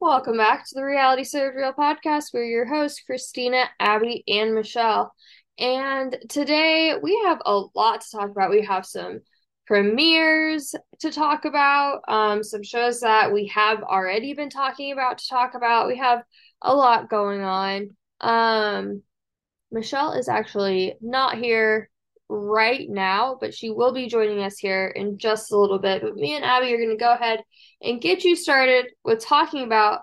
Welcome back to the Reality Served Real podcast. We're your hosts, Christina, Abby, and Michelle. And today we have a lot to talk about. We have some premieres to talk about, um, some shows that we have already been talking about to talk about. We have a lot going on. Um, Michelle is actually not here right now, but she will be joining us here in just a little bit. But me and Abby are going to go ahead and get you started with talking about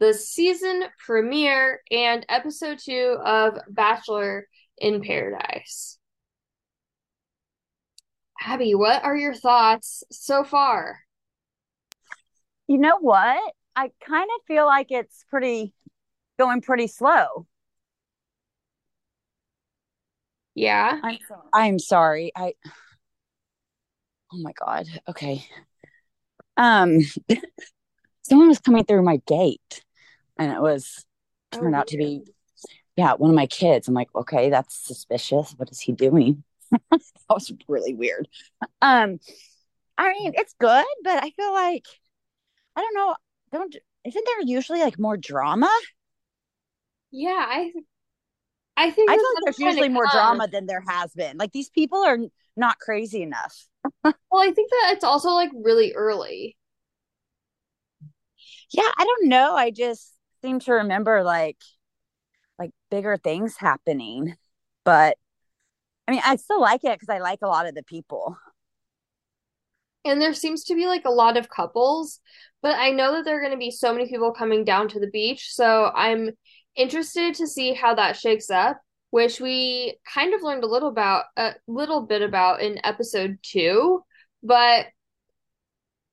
the season premiere and episode two of Bachelor in Paradise. Abby, what are your thoughts so far? You know what? I kind of feel like it's pretty going pretty slow. Yeah. I'm sorry. I'm sorry. I Oh my god. Okay. Um someone was coming through my gate and it was turned Oh, out to be yeah, one of my kids. I'm like, okay, that's suspicious. What is he doing? that was really weird. Um I mean, it's good, but I feel like I don't know, don't isn't there usually like more drama? Yeah, I I think I feel like there's usually more drama than there has been. Like these people are not crazy enough. Well, I think that it's also like really early. Yeah, I don't know. I just seem to remember like like bigger things happening. But I mean, I still like it because I like a lot of the people. And there seems to be like a lot of couples, but I know that there are going to be so many people coming down to the beach. So I'm interested to see how that shakes up, which we kind of learned a little about a little bit about in episode two. But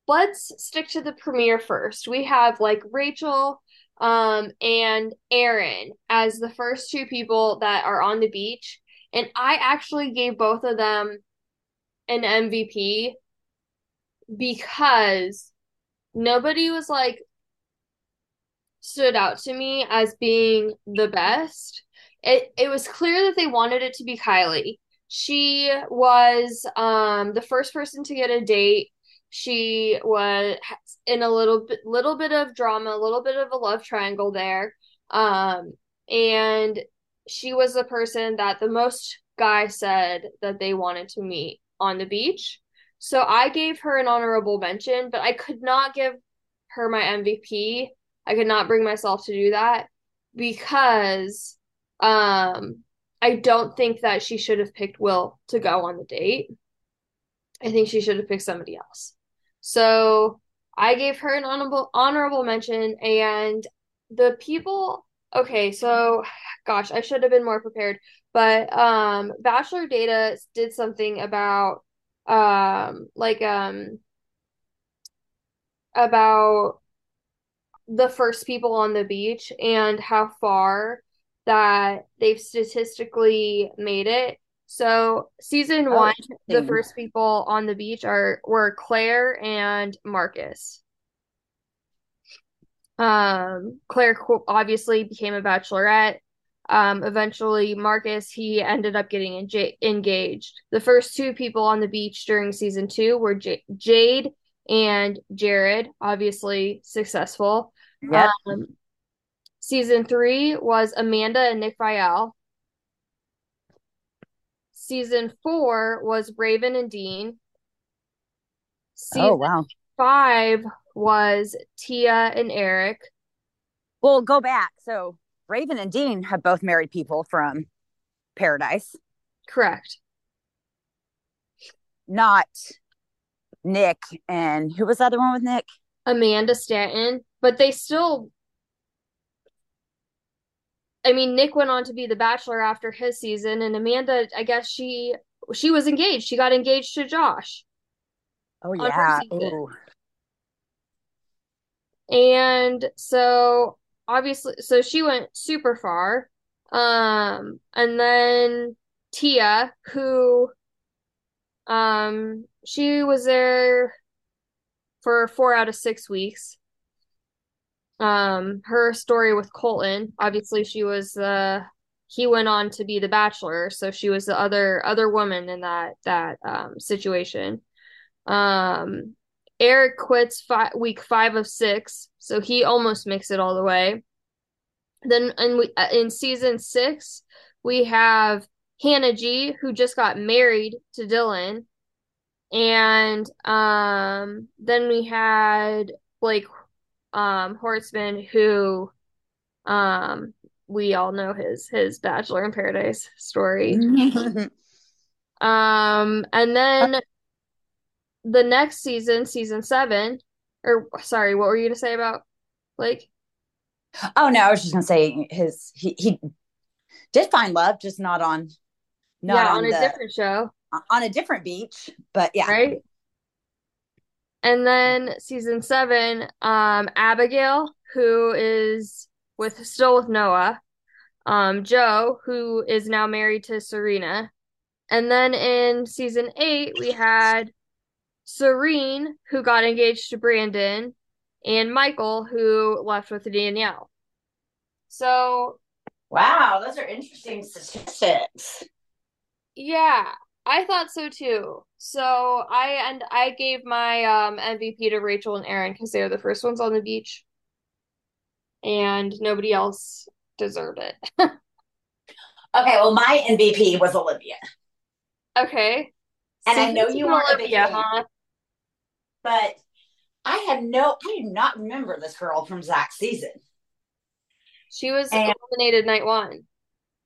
let's stick to the premiere first. We have like Rachel um and Aaron as the first two people that are on the beach. And I actually gave both of them an MVP because nobody was like stood out to me as being the best. It it was clear that they wanted it to be Kylie. She was um the first person to get a date. She was in a little bit little bit of drama, a little bit of a love triangle there. Um and she was the person that the most guys said that they wanted to meet on the beach. So I gave her an honorable mention, but I could not give her my MVP. I could not bring myself to do that because um I don't think that she should have picked Will to go on the date. I think she should have picked somebody else. So I gave her an honorable honorable mention and the people okay, so gosh, I should have been more prepared. But um Bachelor Data did something about um like um about the first people on the beach and how far that they've statistically made it. So season Oh, one, the first people on the beach are were Clare and Marcus. Um, Clare obviously became a bachelorette. Um, eventually Marcus he ended up getting engaged. The first two people on the beach during season two were J- Jade and Jared, obviously successful. Yep. Um, season three was Amanda and Nick Viall. Season four was Raven and Dean. Season Oh, wow. five was Tia and Eric. Well, go back. So Raven and Dean have both married people from Paradise, Correct. not Nick and who was the other one with Nick? Amanda Stanton, but they still. I mean, Nick went on to be the Bachelor after his season, and Amanda, I guess she she was engaged. She got engaged to Josh Oh, yeah. And so obviously so she went super far. Um and then Tia, who um she was there for four out of six weeks. Um her story with Colton, obviously she was uh he went on to be the bachelor, so she was the other other woman in that that um situation. Um Eric quits fi- week five of six, so he almost makes it all the way. Then in uh, in season six, we have Hannah G, who just got married to Dylan, and um, then we had Blake um, Horstmann, who um, we all know his his Bachelor in Paradise story. um, and then the next season, season seven, or sorry, what were you going to say about Blake? Oh no, I was just gonna say his he he did find love, just not on not yeah, on, on a the, different show. On a different beach. But yeah. Right. And then season seven, um, Abigail, who is with still with Noah, um, Joe, who is now married to Serena. And then in season eight, we had Serene, who got engaged to Brandon, and Michael, who left with Danielle. So, wow, those are interesting statistics. Yeah, I thought so too. So I and I gave my um MVP to Rachel and Aaron because they are the first ones on the beach, and nobody else deserved it. okay, well, my MVP was Olivia. Okay, and I know you are Olivia, huh? But I had no, I do not remember this girl from Zach's season. She was and, eliminated night one.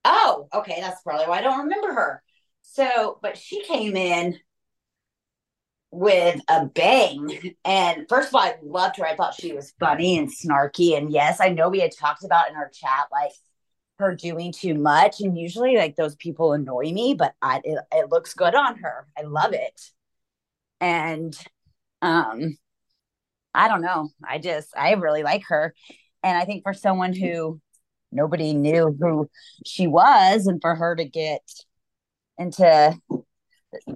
Oh, okay. That's probably why I don't remember her. So, but she came in with a bang. And first of all, I loved her. I thought she was funny and snarky. And yes, I know we had talked about in our chat, like her doing too much. And usually, like those people annoy me, but I, it, it looks good on her. I love it. And, um, I don't know. I just, I really like her. And I think for someone who nobody knew who she was, and for her to get into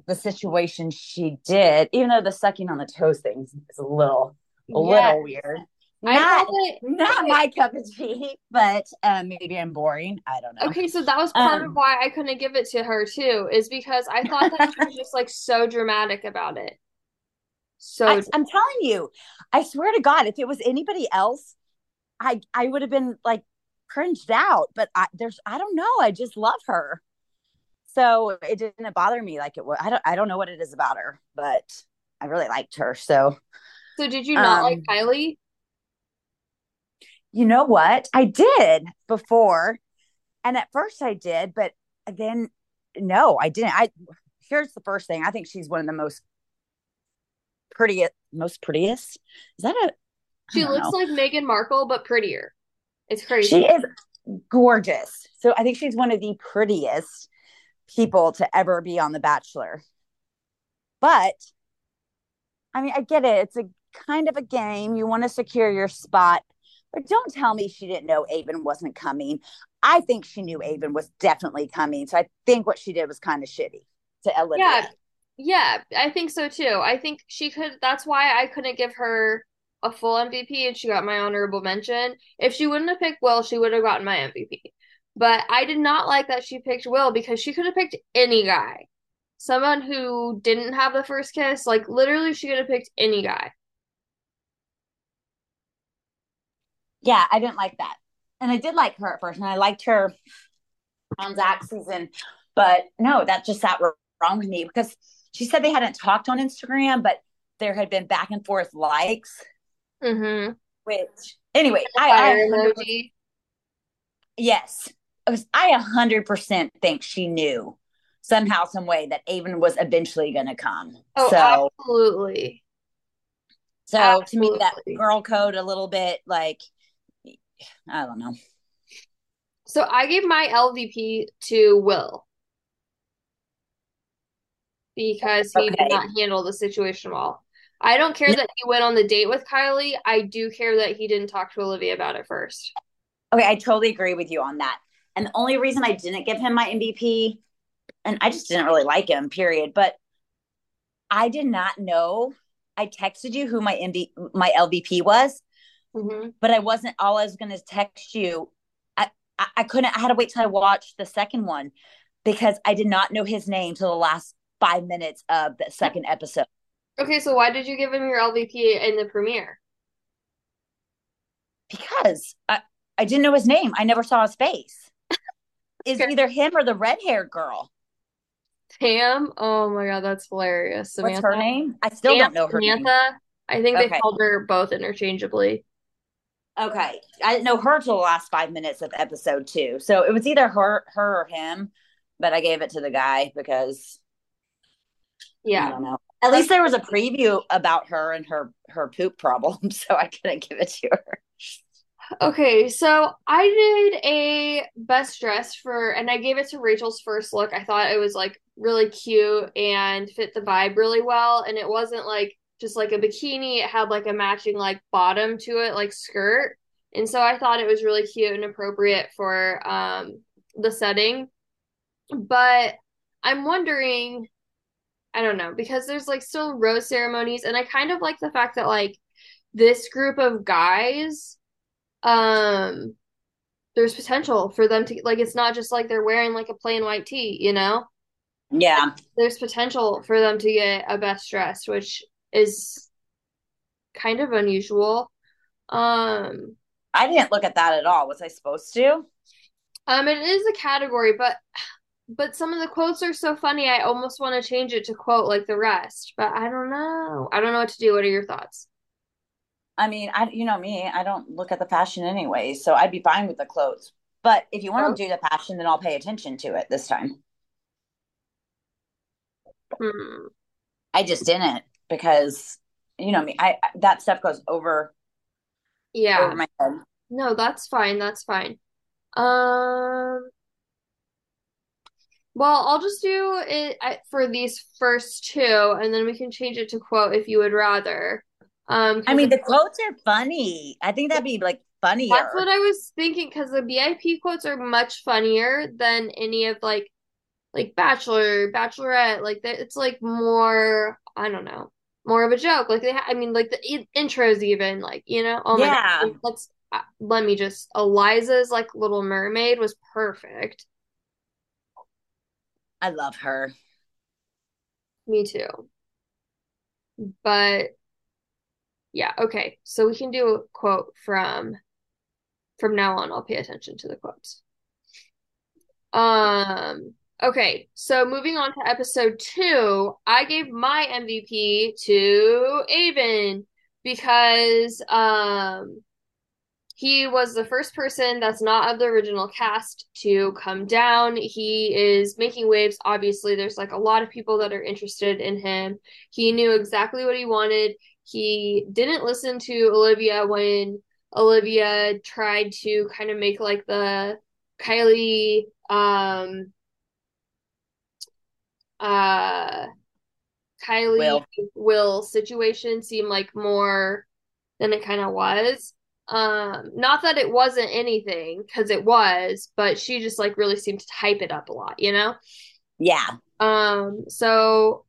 the situation she did, even though the sucking on the toes thing is a little, a little weird. Not, it, not my cup of tea, but um, maybe I'm boring. I don't know. Okay, so that was part um, of why I couldn't give it to her too, is because I thought that she was just like so dramatic about it. So I, I'm telling you, I swear to God, if it was anybody else, I I would have been like cringed out. But I there's I don't know. I just love her. So it didn't bother me like it was. I don't I don't know what it is about her, but I really liked her. So So did you not um, like Kylie? You know what? I did before. And at first I did, but then no, I didn't. I here's the first thing. I think she's one of the most prettiest most prettiest. Is that a she looks know. like Meghan Markle, but prettier. It's crazy. She is gorgeous. So I think she's one of the prettiest people to ever be on The Bachelor. But I mean, I get it. It's a kind of a game. You want to secure your spot. But don't tell me she didn't know Aven wasn't coming. I think she knew Aven was definitely coming. So I think what she did was kind of shitty to Olivia. Yeah. Yeah, I think so too. I think she could that's why I couldn't give her a full MVP and she got my honorable mention. If she wouldn't have picked Will, she would have gotten my MVP. But I did not like that she picked Will because she could have picked any guy. Someone who didn't have the first kiss, like literally she could have picked any guy. Yeah, I didn't like that. And I did like her at first, and I liked her on Zach's season. But no, that just sat wrong with me because she said they hadn't talked on Instagram, but there had been back and forth likes Mm-hmm. Which anyway, I, I emoji. Yes, was, I a hundred percent think she knew somehow, some way that Aven was eventually going to come. Oh, so, absolutely. So absolutely. to me, that girl code a little bit like I don't know. So I gave my LVP to Will because he okay. did not handle the situation well. I don't care that he went on the date with Kylie. I do care that he didn't talk to Olivia about it first. Okay, I totally agree with you on that. And the only reason I didn't give him my MVP, and I just didn't really like him, period. But I did not know. I texted you who my MV, my LVP was, mm-hmm. but I wasn't. All I was going to text you. I, I I couldn't. I had to wait till I watched the second one because I did not know his name till the last five minutes of the second episode. Okay, so why did you give him your LVP in the premiere? Because I, I didn't know his name. I never saw his face. Is either him or the red haired girl. Tam? Oh my God, that's hilarious. What's Samantha. her name? I still Tam, don't know her name. I think they Okay. called her both interchangeably. Okay. I didn't know her till the last five minutes of episode two. So it was either her her or him, but I gave it to the guy because Yeah. I don't know. At least there was a preview about her and her her poop problem, so I couldn't give it to her. Okay, so I did a best dress for, and I gave it to Rachel's first look. I thought it was like really cute and fit the vibe really well. And it wasn't like just like a bikini, it had like a matching like bottom to it, like skirt. And so I thought it was really cute and appropriate for um the setting. But I'm wondering, I don't know, because there's like still rose ceremonies, and I kind of like the fact that like this group of guys um there's potential for them to like it's not just like they're wearing like a plain white tee, you know? Yeah. There's potential for them to get a best dressed, which is kind of unusual. Um I didn't look at that at all. Was I supposed to? um it is a category, but but some of the quotes are so funny I almost want to change it to quote like the rest, but I don't know. I don't know what to do. What are your thoughts? I mean, I you know me, I don't look at the fashion anyway, so I'd be fine with the clothes. But if you want to do the fashion, then I'll pay attention to it this time. Hmm. I just didn't because you know me, I that stuff goes over Yeah. over my head. No, that's fine. That's fine. Um Well, I'll just do it for these first two, and then we can change it to quote if you would rather. Um, I mean, the quotes are funny. I think that'd be like funnier. that's what I was thinking, because the BIP quotes are much funnier than any of like like Bachelor, Bachelorette. Like that, it's like more, I don't know, more of a joke. Like they, ha I mean, like the in intros even, like you know, oh my Yeah. God, let's uh, let me just Eliza's like Little Mermaid was perfect. I love her. Me too. But yeah, okay. So we can do a quote from from now on. I'll pay attention to the quotes. Um, okay. So moving on to episode two, I gave my MVP to Aven because um he was the first person that's not of the original cast to come down. He is making waves. Obviously, there's like a lot of people that are interested in him. He knew exactly what he wanted. He didn't listen to Olivia when Olivia tried to kind of make like the Kylie um uh Kylie Will. Will situation seem like more than it kind of was. Um, not that it wasn't anything, because it was, but she just like really seemed to hype it up a lot, you know? Yeah. Um, so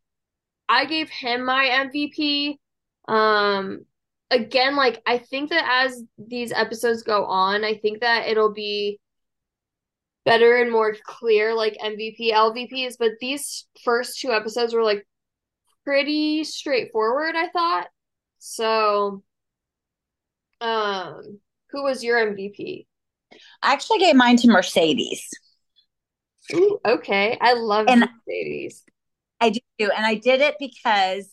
I gave him my MVP. Um, again, like I think that as these episodes go on, I think that it'll be better and more clear, like MVP, LVPs, but these first two episodes were like pretty straightforward, I thought. So, um, who was your MVP? I actually gave mine to Mercedes. Ooh, okay. I love And- Mercedes. I do. And I did it because,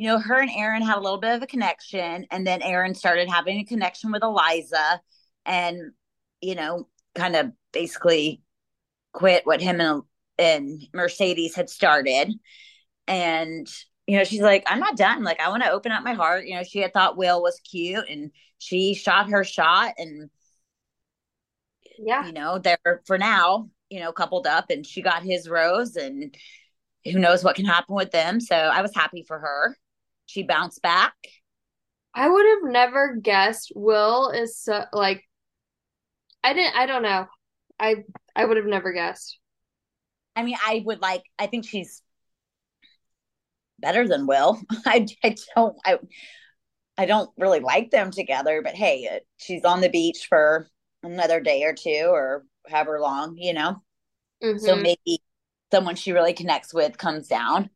you know, her and Aaron had a little bit of a connection. And then Aaron started having a connection with Eliza and, you know, kind of basically quit what him and, and Mercedes had started. And, you know, she's like, I'm not done. Like, I want to open up my heart. You know, she had thought Will was cute and she shot her shot. And, Yeah. you know, they're for now, you know, coupled up and she got his rose and who knows what can happen with them. So I was happy for her. She bounced back. I would have never guessed Will is so like I didn't I don't know. I I would have never guessed. I mean, I would like, I think she's better than Will. I, I don't, I, I don't really like them together, but hey, uh, she's on the beach for another day or two or however long, you know? So Mhm. maybe someone she really connects with comes down.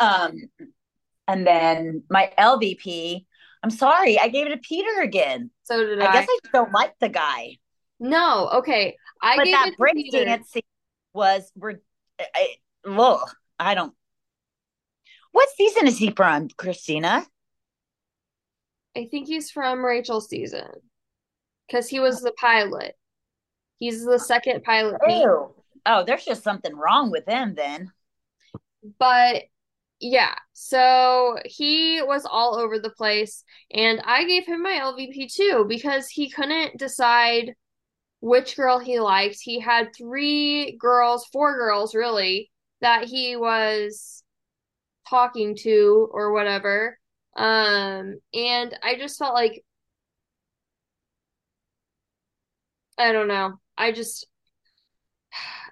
Um, And then my LVP, I'm sorry, I gave it to Peter again. So did I I. guess I don't like the guy. No, okay. I But gave that it to break dancing was, we're, I, ugh, I don't. What season is he from, Christina? I think he's from Rachel's season because he was the pilot. He's the second pilot. Oh, there's just something wrong with him then. But yeah, so he was all over the place, and I gave him my LVP too because he couldn't decide which girl he liked. He had three girls, four girls really, that he was talking to or whatever. Um, and I just felt like I don't know. I just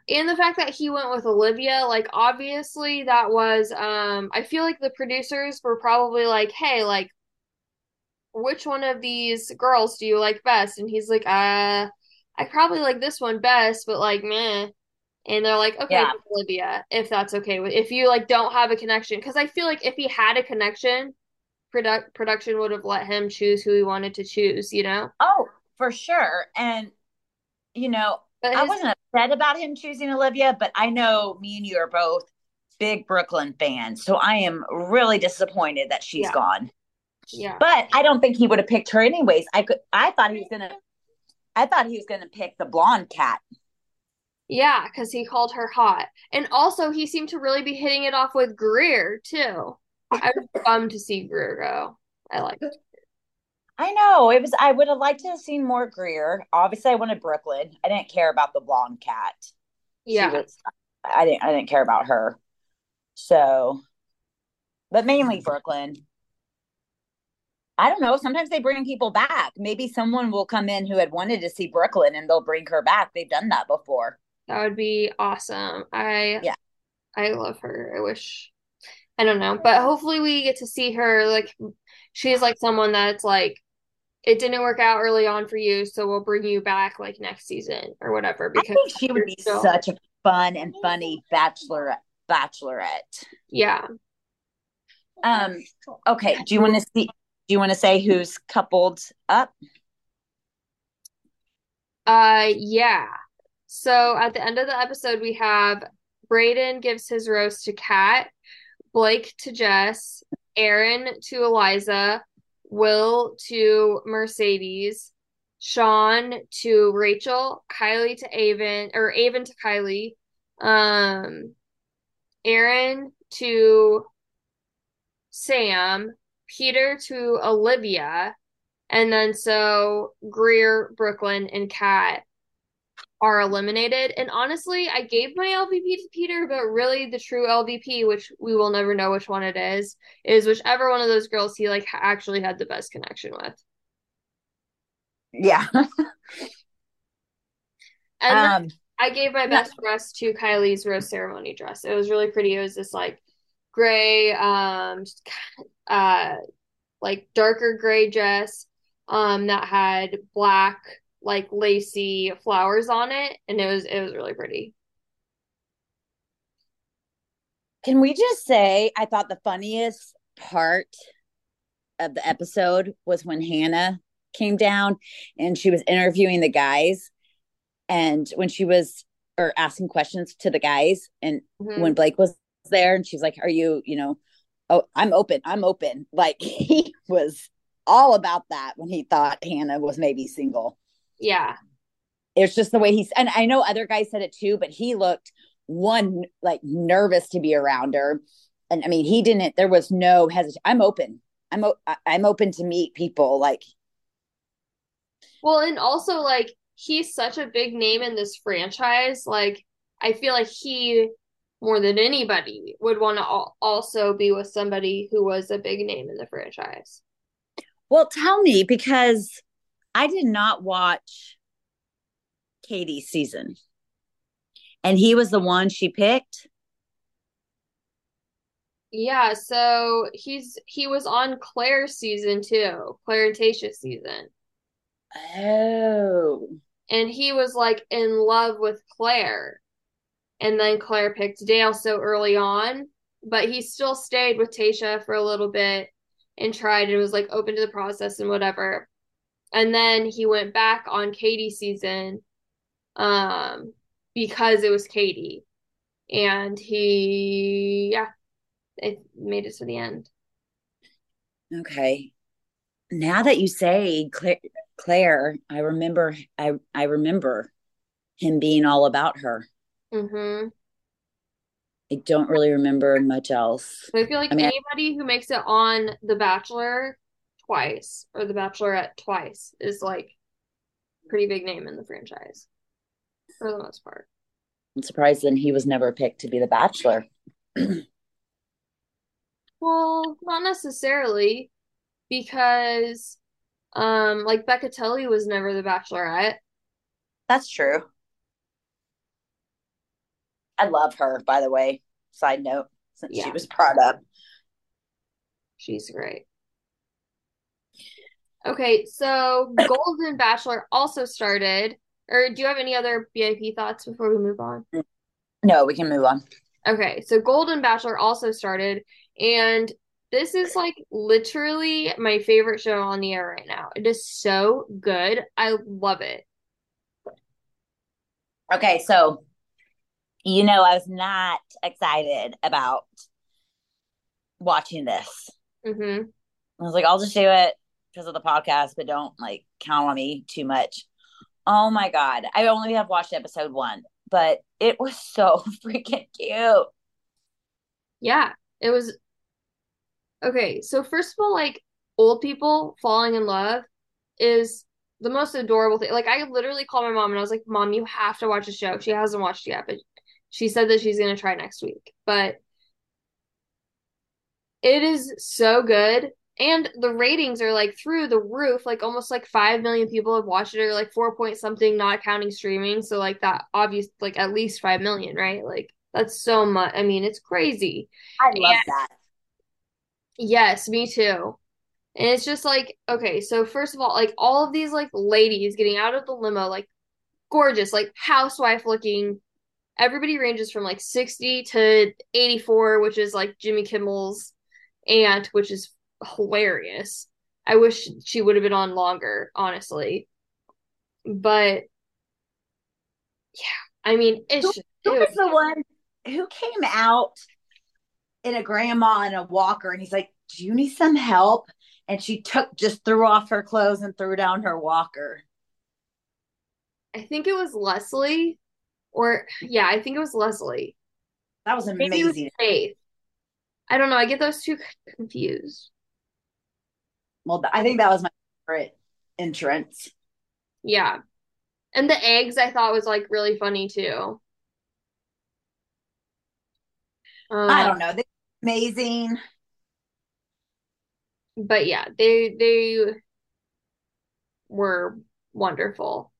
and the fact that he went with Olivia, like obviously that was um I feel like the producers were probably like, "Hey, like which one of these girls do you like best?" And he's like, "Uh, I probably like this one best, but like meh." And they're like, "Okay, Yeah. Olivia, if that's okay with if you like don't have a connection." Because I feel like if he had a connection, product production would have let him choose who he wanted to choose, you know? Oh, for sure. And, you know, But I wasn't upset about him choosing Olivia, but I know me and you are both big Brooklyn fans. So I am really disappointed that she's Yeah. gone. yeah. But I don't think he would have picked her anyways. I could I thought he was gonna I thought he was gonna pick the blonde cat. Yeah, because he called her hot. And also, he seemed to really be hitting it off with Greer, too. I was bummed to see Greer go. I liked it. I know. It was I would have liked to have seen more Greer. Obviously I wanted Brooklyn. I didn't care about the blonde cat. Yeah. was I didn't I didn't care about her. So but mainly Brooklyn. I don't know. Sometimes they bring people back. Maybe someone will come in who had wanted to see Brooklyn and they'll bring her back. They've done that before. That would be awesome. I Yeah. I love her. I wish I don't know, but hopefully we get to see her like she's like someone that's like it didn't work out early on for you, so we'll bring you back like next season or whatever I because think she would be still such a fun and funny bachelor bachelorette. yeah. Um okay, do you want to see do you want to say who's coupled up? Uh yeah. So at the end of the episode we have Brayden gives his rose to Kat, Blake to Jess, Aaron to Eliza, Will to Mercedes, Sean to Rachel, Kylie to Aven, or Aven to Kylie, um, Aaron to Sam, Peter to Olivia, and then so Greer, Brooklyn, and Kat are eliminated. And honestly, I gave my LVP to Peter, but really the true LVP, which we will never know which one it is, is whichever one of those girls he like actually had the best connection with. Yeah. And Um I gave my best dress to Kylie's rose ceremony dress. It was really pretty. It was this like gray, um, uh, like darker gray dress, um, that had black like lacy flowers on it, and it was it was really pretty. can we just say I thought the funniest part of the episode was when Hannah came down and she was interviewing the guys and when she was or asking questions to the guys and Mhm. when Blake was there and she's like, Are you, you know, oh, I'm open, I'm open. Like he was all about that when he thought Hannah was maybe single. Yeah, It's just the way he's, and I know other guys said it too, but he looked one like nervous to be around her. And I mean, he didn't, there was no hesitation. I'm open. I'm, o- I'm open to meet people. Like, Well, and also like he's such a big name in this franchise. Like I feel like he more than anybody would want to al also be with somebody who was a big name in the franchise. well, tell me because I did not watch Katie's season and he was the one she picked. Yeah, so he's he was on Clare's season too, Clare and Tayshia's season. Oh, And he was like in love with Clare. And then Clare picked Dale so early on. but he still stayed with Tayshia for a little bit and tried and was like open to the process and whatever. And then he went back on Katie's season um because it was Katie. And he yeah, it made it to the end. Okay. Now that you say Clare, Clare, I remember I I remember him being all about her. Mm-hmm. I don't really remember much else. I feel like I mean, anybody who makes it on The Bachelor twice or The Bachelorette twice is like pretty big name in the franchise for the most part. I'm surprised then he was never picked to be the bachelor. Well, not necessarily because um like Becca Tilley was never the Bachelorette. That's true. I love her, by the way. Side note, since Yeah. she was brought up. She's great. Okay, so Golden Bachelor also started. Or do you have any other BIP thoughts before we move on? No, we can move on. Okay, so Golden Bachelor also started, and this is like literally my favorite show on the air right now. It is so good. I love it. Okay, so you know, I was not excited about watching this. hmm I was like, I'll just do it because of the podcast, but don't like count on me too much. Oh my God. I only have watched episode one, but it was so freaking cute. Yeah, it was okay. So first of all, like old people falling in love is the most adorable thing. Like I literally called my mom and I was like, "Mom, you have to watch the show." She hasn't watched yet, but she said that she's gonna try next week. But it is so good. And the ratings are like through the roof. Like almost like five million people have watched it, or like four point something, not counting streaming. So like that obvious like at least five million, right? Like that's so much. I mean, it's crazy. I love And that. yes, me too. And it's just like, okay, so first of all, like all of these like ladies getting out of the limo, like gorgeous, like housewife looking. Everybody ranges from like 60 to 84, which is like Jimmy Kimmel's aunt, which is hilarious. I wish she would have been on longer, honestly. But yeah, I mean, it's Who, just, who it was the one who came out in a grandma and a walker and he's like, Do you need some help? And she took just threw off her clothes and threw down her walker. I think it was Leslie, or yeah, I think it was Leslie. That was Maybe it was amazing. Faith. I don't know. I get those two confused. Well, I think that was my favorite entrance. Yeah. And the eggs I thought was like really funny too. I Um, don't know. They amazing. but yeah, they they were wonderful.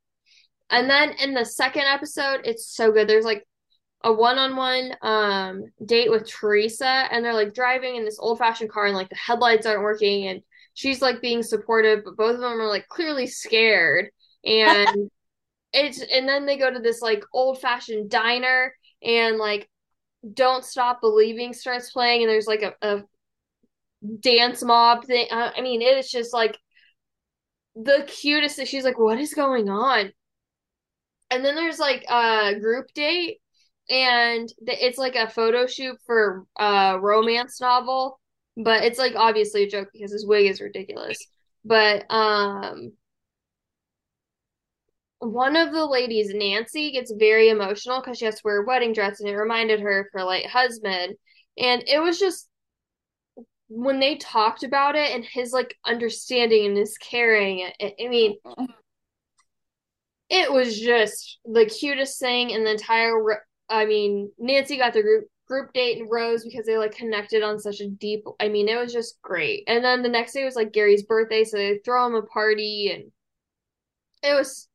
And then in the second episode, it's so good. There's like a one-on-one um date with Theresa and they're like driving in this old-fashioned car and like the headlights aren't working and she's like being supportive, but both of them are like clearly scared. And it's and then they go to this like old-fashioned diner and like Don't Stop Believing starts playing and there's like a, a dance mob thing. Uh, I mean, it is just like the cutest. She's like, "What is going on?" And then there's like a group date, and it's like a photo shoot for a romance novel, but it's like obviously a joke because his wig is ridiculous. But um, one of the ladies, Nancy, gets very emotional because she has to wear a wedding dress, and it reminded her of her late husband. And it was just when they talked about it and his like understanding and his caring. I, I mean, it was just the cutest thing in the entire. I mean, Nancy got the group group date and Rose because they like connected on such a deep. I mean, it was just great. And then the next day was like Gary's birthday, so they throw him a party, and it was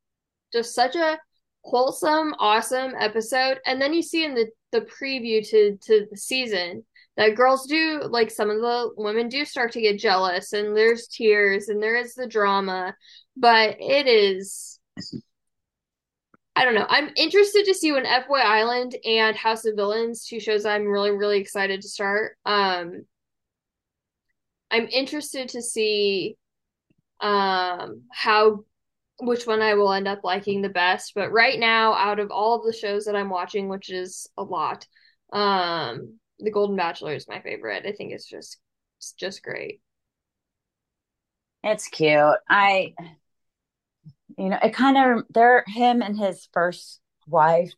just such a wholesome, awesome episode. And then you see in the the preview to to the season that girls do like some of the women do start to get jealous, and there's tears, and there is the drama, but it is. I don't know. I'm interested to see when F-Boy Island and House of Villains, two shows I'm really, really excited to start. Um, I'm interested to see um how which one I will end up liking the best. But right now, out of all of the shows that I'm watching, which is a lot, um, The Golden Bachelor is my favorite. I think it's just it's just great. It's cute. I, you know, it kind of they're him and his first wife.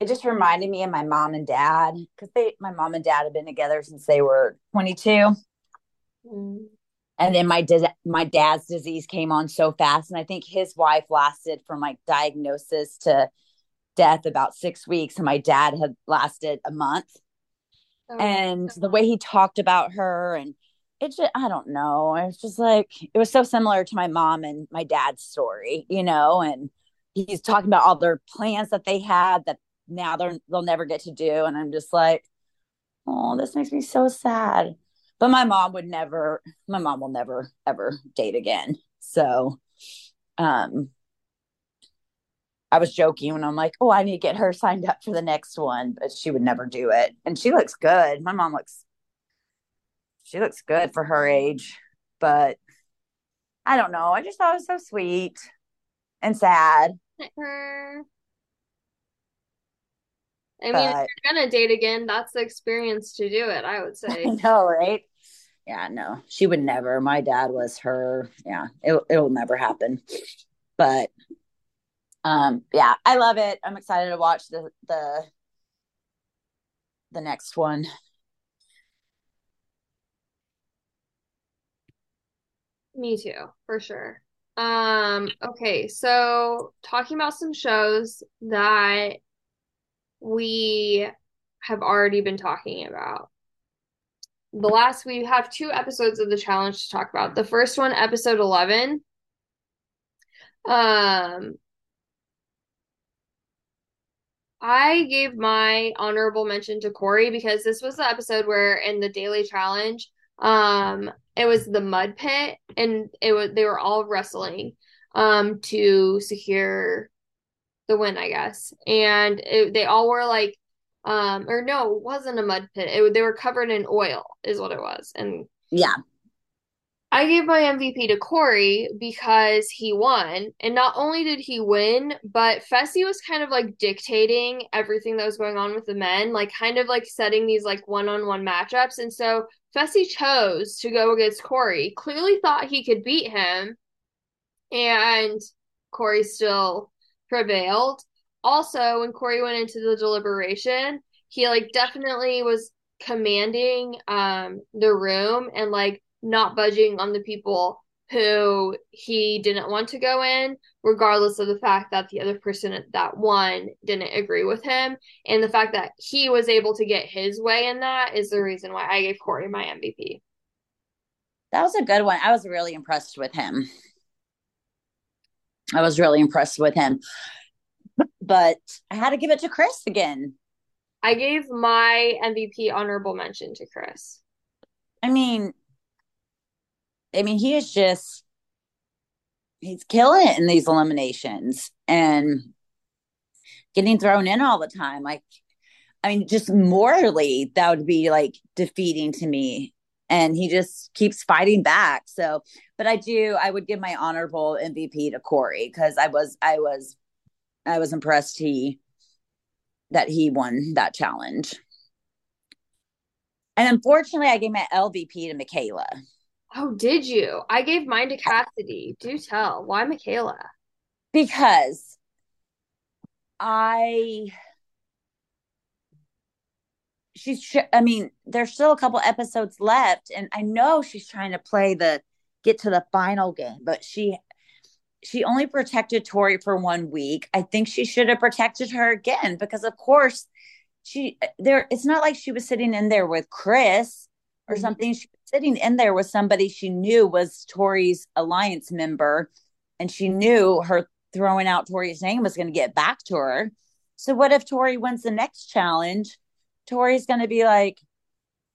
It just reminded me of my mom and dad because they, my mom and dad have been together since they were 22. Mm and then my my dad's disease came on so fast and i think his wife lasted from like diagnosis to death about six weeks and my dad had lasted a month oh, and the way he talked about her and it just i don't know it was just like it was so similar to my mom and my dad's story you know and he's talking about all their plans that they had that now they're they'll never get to do and i'm just like oh this makes me so sad but my mom would never my mom will never ever date again so um I was joking when I'm like, oh, I need to get her signed up for the next one, but she would never do it. And she looks good. My mom looks, she looks good for her age, but I don't know. I just thought it was so sweet and sad. I mean, but, if you're gonna date again, that's the experience to do it. I would say. I know, right? yeah, no, she would never. My dad was her. Yeah, it, it'll never happen. But um, yeah, I love it. I'm excited to watch the the the next one. Me too, for sure. Um, okay, so talking about some shows that we have already been talking about the last we have two episodes of the challenge to talk about. The first one, episode 11. Um I gave my honorable mention to Corey because this was the episode where in the daily challenge, um, it was the mud pit and it was they were all wrestling um to secure the win, I guess. And it, they all were like um or no it wasn't a mud pit. It, they were covered in oil is what it was. And yeah i gave my mvp to Corey because he won and not only did he win but fessy was kind of like dictating everything that was going on with the men like kind of like setting these like one-on-one matchups and so fessy chose to go against Corey, clearly thought he could beat him and Corey still prevailed. Also when Corey went into the deliberation, he like definitely was commanding um the room and like not budging on the people who he didn't want to go in, regardless of the fact that the other person that won didn't agree with him. And the fact that he was able to get his way in that is the reason why I gave Corey my MVP. That was a good one. I was really impressed with him. I was really impressed with him but I had to give it to Chris again. I gave my MVP honorable mention to Chris. I mean, I mean, he is just he's killing it in these eliminations and getting thrown in all the time. Like, I mean, just morally, that would be like defeating to me. And he just keeps fighting back. So, but I do, I would give my honorable MVP to Corey because I was, I was I was impressed he that he won that challenge. And unfortunately, I gave my LVP to Michaela. Oh, did you? I gave mine to Cassidy. Do tell. Why Michaela? Because I she's i mean there's still a couple episodes left and i know she's trying to play the get to the final game but she she only protected Tori for one week. I think she should have protected her again because, of course, she there. It's not like she was sitting in there with Chris or mm-hmm. something. She was sitting in there with somebody she knew was Tori's alliance member, and she knew her throwing out Tori's name was going to get back to her. So, what if Tori wins the next challenge? Tori's going to be like,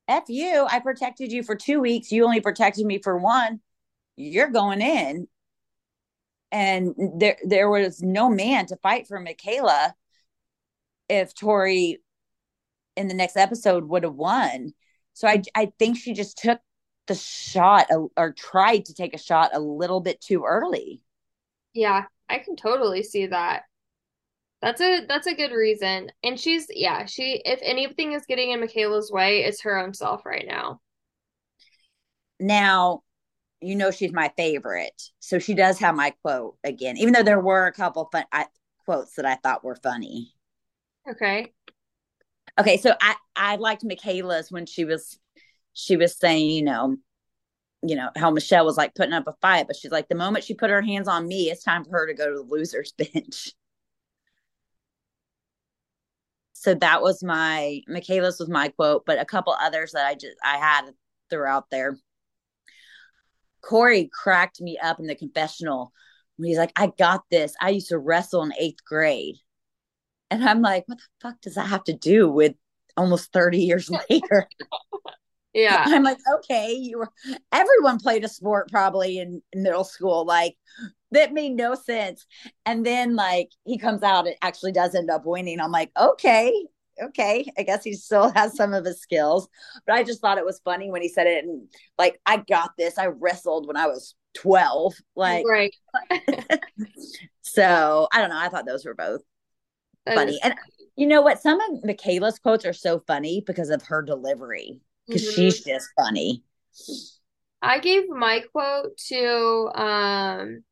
F you, I protected you for two weeks. You only protected me for one. You're going in and there there was no man to fight for Michaela if Tori in the next episode would have won. So I I think she just took the shot or tried to take a shot a little bit too early. Yeah, I can totally see that. That's a that's a good reason. And she's yeah, she if anything is getting in Michaela's way, it's her own self right now. Now, you know she's my favorite. So she does have my quote again, even though there were a couple fun I, quotes that I thought were funny. Okay. Okay, so I I liked Michaela's when she was she was saying, you know, you know how Michelle was like putting up a fight, but she's like the moment she put her hands on me, it's time for her to go to the losers bench. So that was my Michaela's was my quote, but a couple others that I just I had throughout there. cory cracked me up in the confessional when he's like, I got this. I used to wrestle in eighth grade. And I'm like, what the fuck does that have to do with almost 30 years later? yeah. I'm like, okay, you were everyone played a sport probably in, in middle school. Like that made no sense. And then like he comes out, it actually does end up winning. I'm like, okay, okay, I guess he still has some of his skills. But I just thought it was funny when he said it and like, I got this. I wrestled when I was 12. Like right. so I don't know. I thought those were both funny. And you know what? Some of Michaela's quotes are so funny because of her delivery. Because mm-hmm. she's just funny. I gave my quote to um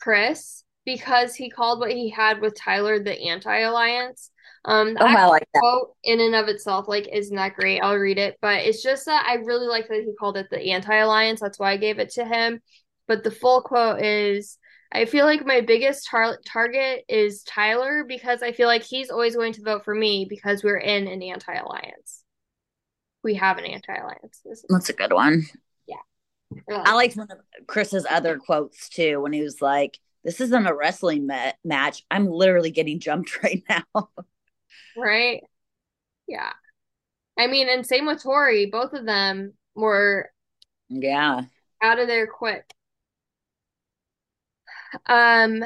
Chris because he called what he had with Tyler the anti-alliance. Um, oh, I like that. quote in and of itself, like, isn't that great? I'll read it, but it's just that I really like that he called it the anti-alliance. That's why I gave it to him. But the full quote is, I feel like my biggest tar- target is Tyler because I feel like he's always going to vote for me because we're in an anti-alliance. We have an anti-alliance. That's a good one. Yeah. I liked one of Chris's other quotes too when he was like, "This isn't a wrestling ma- match. I'm literally getting jumped right now." Right. Yeah. I mean, and same with Tori. Both of them were yeah out of there quick. Um,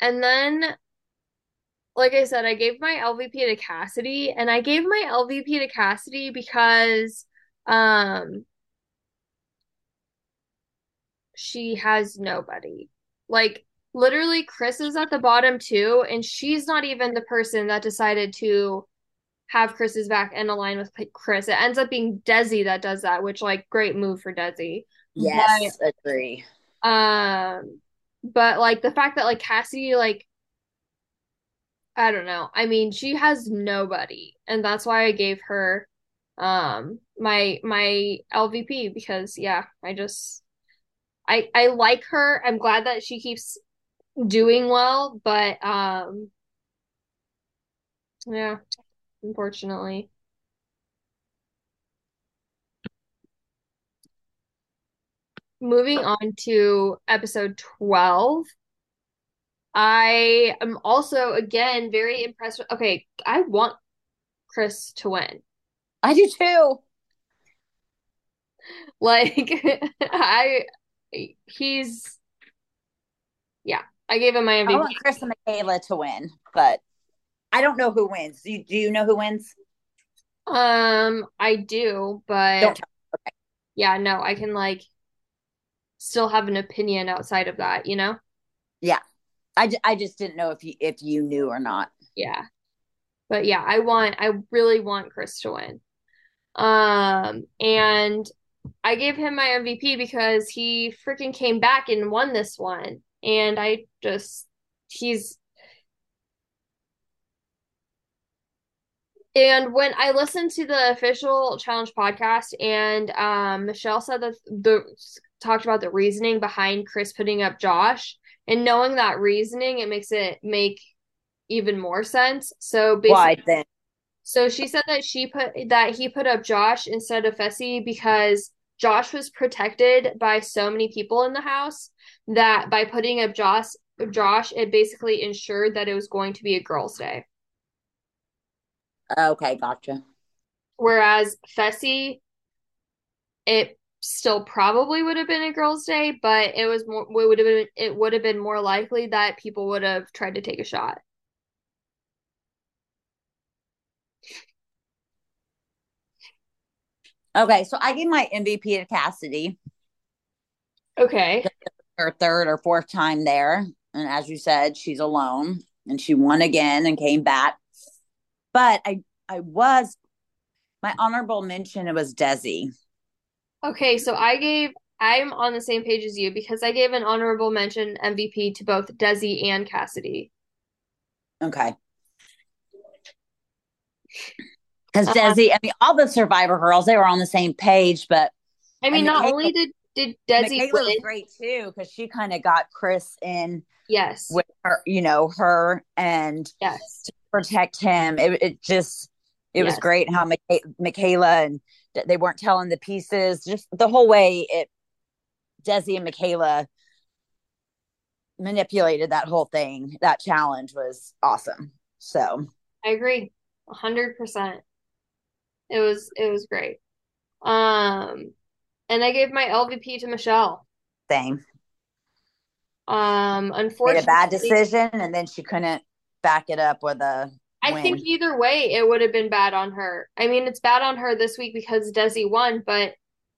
and then, like I said, I gave my LVP to Cassidy, and I gave my LVP to Cassidy because, um, she has nobody. Like literally Chris is at the bottom too, and she's not even the person that decided to have Chris's back and align with Chris. It ends up being Desi that does that, which like great move for Desi. Yes, but, agree. Um, but like the fact that like Cassidy like I don't know. I mean, she has nobody, and that's why I gave her um my my LVP because yeah, I just I I like her. I'm glad that she keeps doing well, but um yeah, unfortunately. Moving on to episode 12. I am also again very impressed with okay, I want Chris to win. I do too. Like I he's yeah, I gave him my MVP. I want Chris and Michaela to win, but I don't know who wins. Do you, do you know who wins? Um, I do, but okay. yeah, no, I can like still have an opinion outside of that, you know? Yeah. I, I just didn't know if you if you knew or not. Yeah. But yeah, I want I really want Chris to win. Um and I gave him my MVP because he freaking came back and won this one and I just he's and when I listened to the official challenge podcast and um Michelle said that the talked about the reasoning behind Chris putting up Josh and knowing that reasoning it makes it make even more sense. So basically Why then? So she said that she put that he put up Josh instead of Fessy because Josh was protected by so many people in the house that by putting up Josh, Josh, it basically ensured that it was going to be a girls' day. Okay, gotcha. Whereas Fessy, it still probably would have been a girls' day, but it was more it would have been it would have been more likely that people would have tried to take a shot. Okay, so I gave my MVP to Cassidy. Okay. Her third or fourth time there. And as you said, she's alone and she won again and came back. But I I was my honorable mention it was Desi. Okay, so I gave I'm on the same page as you because I gave an honorable mention MVP to both Desi and Cassidy. Okay. Because uh, Desi, I mean, all the Survivor girls, they were on the same page, but I mean, not Michaela, only did did Desi Michaela win, was great too because she kind of got Chris in. Yes. With her, you know, her and yes to protect him. It, it just it yes. was great how Michaela and they weren't telling the pieces. Just the whole way it Desi and Michaela manipulated that whole thing. That challenge was awesome. So I agree, hundred percent. It was it was great. Um, and I gave my LVP to Michelle. Same. Um, unfortunately, Made a bad decision, and then she couldn't back it up with a. I think either way, it would have been bad on her. I mean, it's bad on her this week because Desi won, but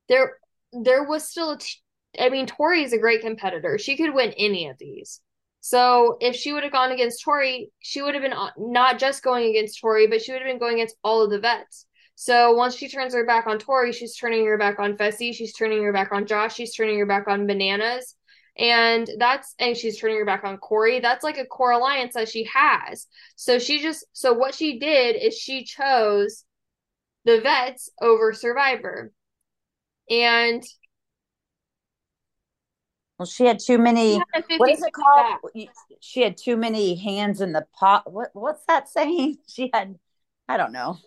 there, there was still a. T- I mean, Tori is a great competitor. She could win any of these. So if she would have gone against Tori, she would have been uh, not just going against Tori, but she would have been going against all of the vets. So once she turns her back on Tori, she's turning her back on Fessy, she's turning her back on Josh, she's turning her back on Bananas. And that's and she's turning her back on Cory. That's like a core alliance that she has. So she just so what she did is she chose the vets over Survivor. And well, she had too many. What is it called? Back. She had too many hands in the pot. What What's that saying? She had, I don't know.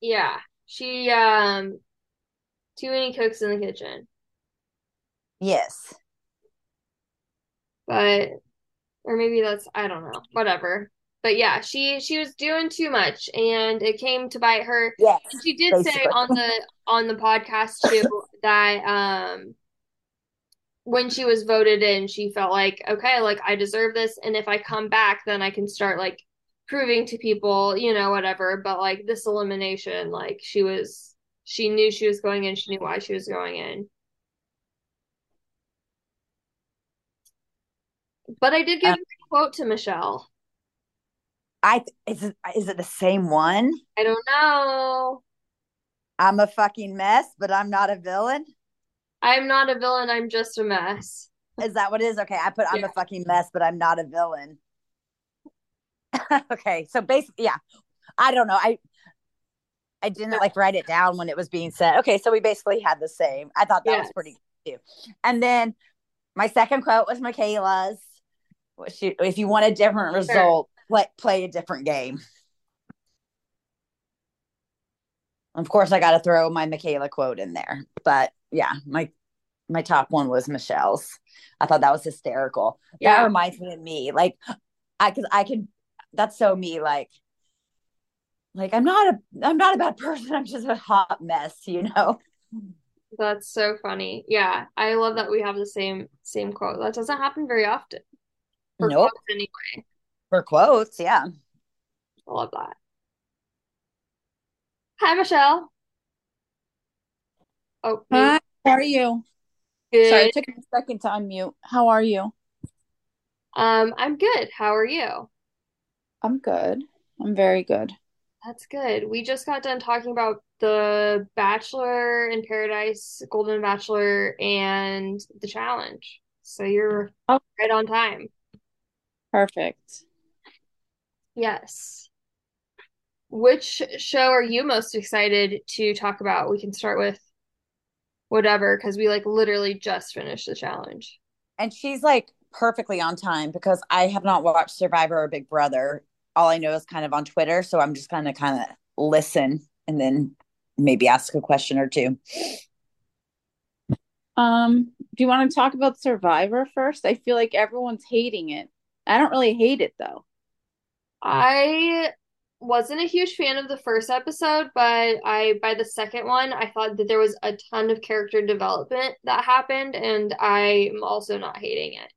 Yeah, she um, too many cooks in the kitchen. Yes, but or maybe that's I don't know. Whatever. But yeah, she she was doing too much, and it came to bite her. Yes, she did basically. say on the on the podcast too that um when she was voted in, she felt like, okay, like I deserve this. And if I come back, then I can start like proving to people, you know, whatever. But like this elimination, like she was, she knew she was going in. She knew why she was going in. But I did give um, a quote to Michelle. I is it is it the same one? I don't know. I'm a fucking mess, but I'm not a villain. I'm not a villain. I'm just a mess. Is that what it is? Okay, I put I'm a fucking mess, but I'm not a villain. okay, so basically, yeah, I don't know. I I didn't like write it down when it was being said. Okay, so we basically had the same. I thought that yes. was pretty good too. And then my second quote was Michaela's. She, if you want a different result, sure. play, play a different game. Of course, I got to throw my Michaela quote in there, but yeah, my my top one was Michelle's. I thought that was hysterical. Yeah. That reminds me of me. Like I cause I can. that's so me, like like I'm not a I'm not a bad person. I'm just a hot mess, you know. That's so funny. Yeah. I love that we have the same same quote. That doesn't happen very often. For nope. anyway. For quotes, yeah. I love that. Hi Michelle. Oh, Hi, how are you? Good. Sorry, it took me a second to unmute. How are you? Um, I'm good. How are you? I'm good. I'm very good. That's good. We just got done talking about the Bachelor in Paradise, Golden Bachelor, and the challenge. So you're oh. right on time. Perfect. Yes. Which show are you most excited to talk about? We can start with whatever because we like literally just finished the challenge. And she's like perfectly on time because I have not watched Survivor or Big Brother. All I know is kind of on Twitter, so I'm just kind of kind of listen and then maybe ask a question or two. Um, do you want to talk about Survivor first? I feel like everyone's hating it. I don't really hate it though. Hmm. I wasn't a huge fan of the first episode, but I by the second one, I thought that there was a ton of character development that happened, and I'm also not hating it.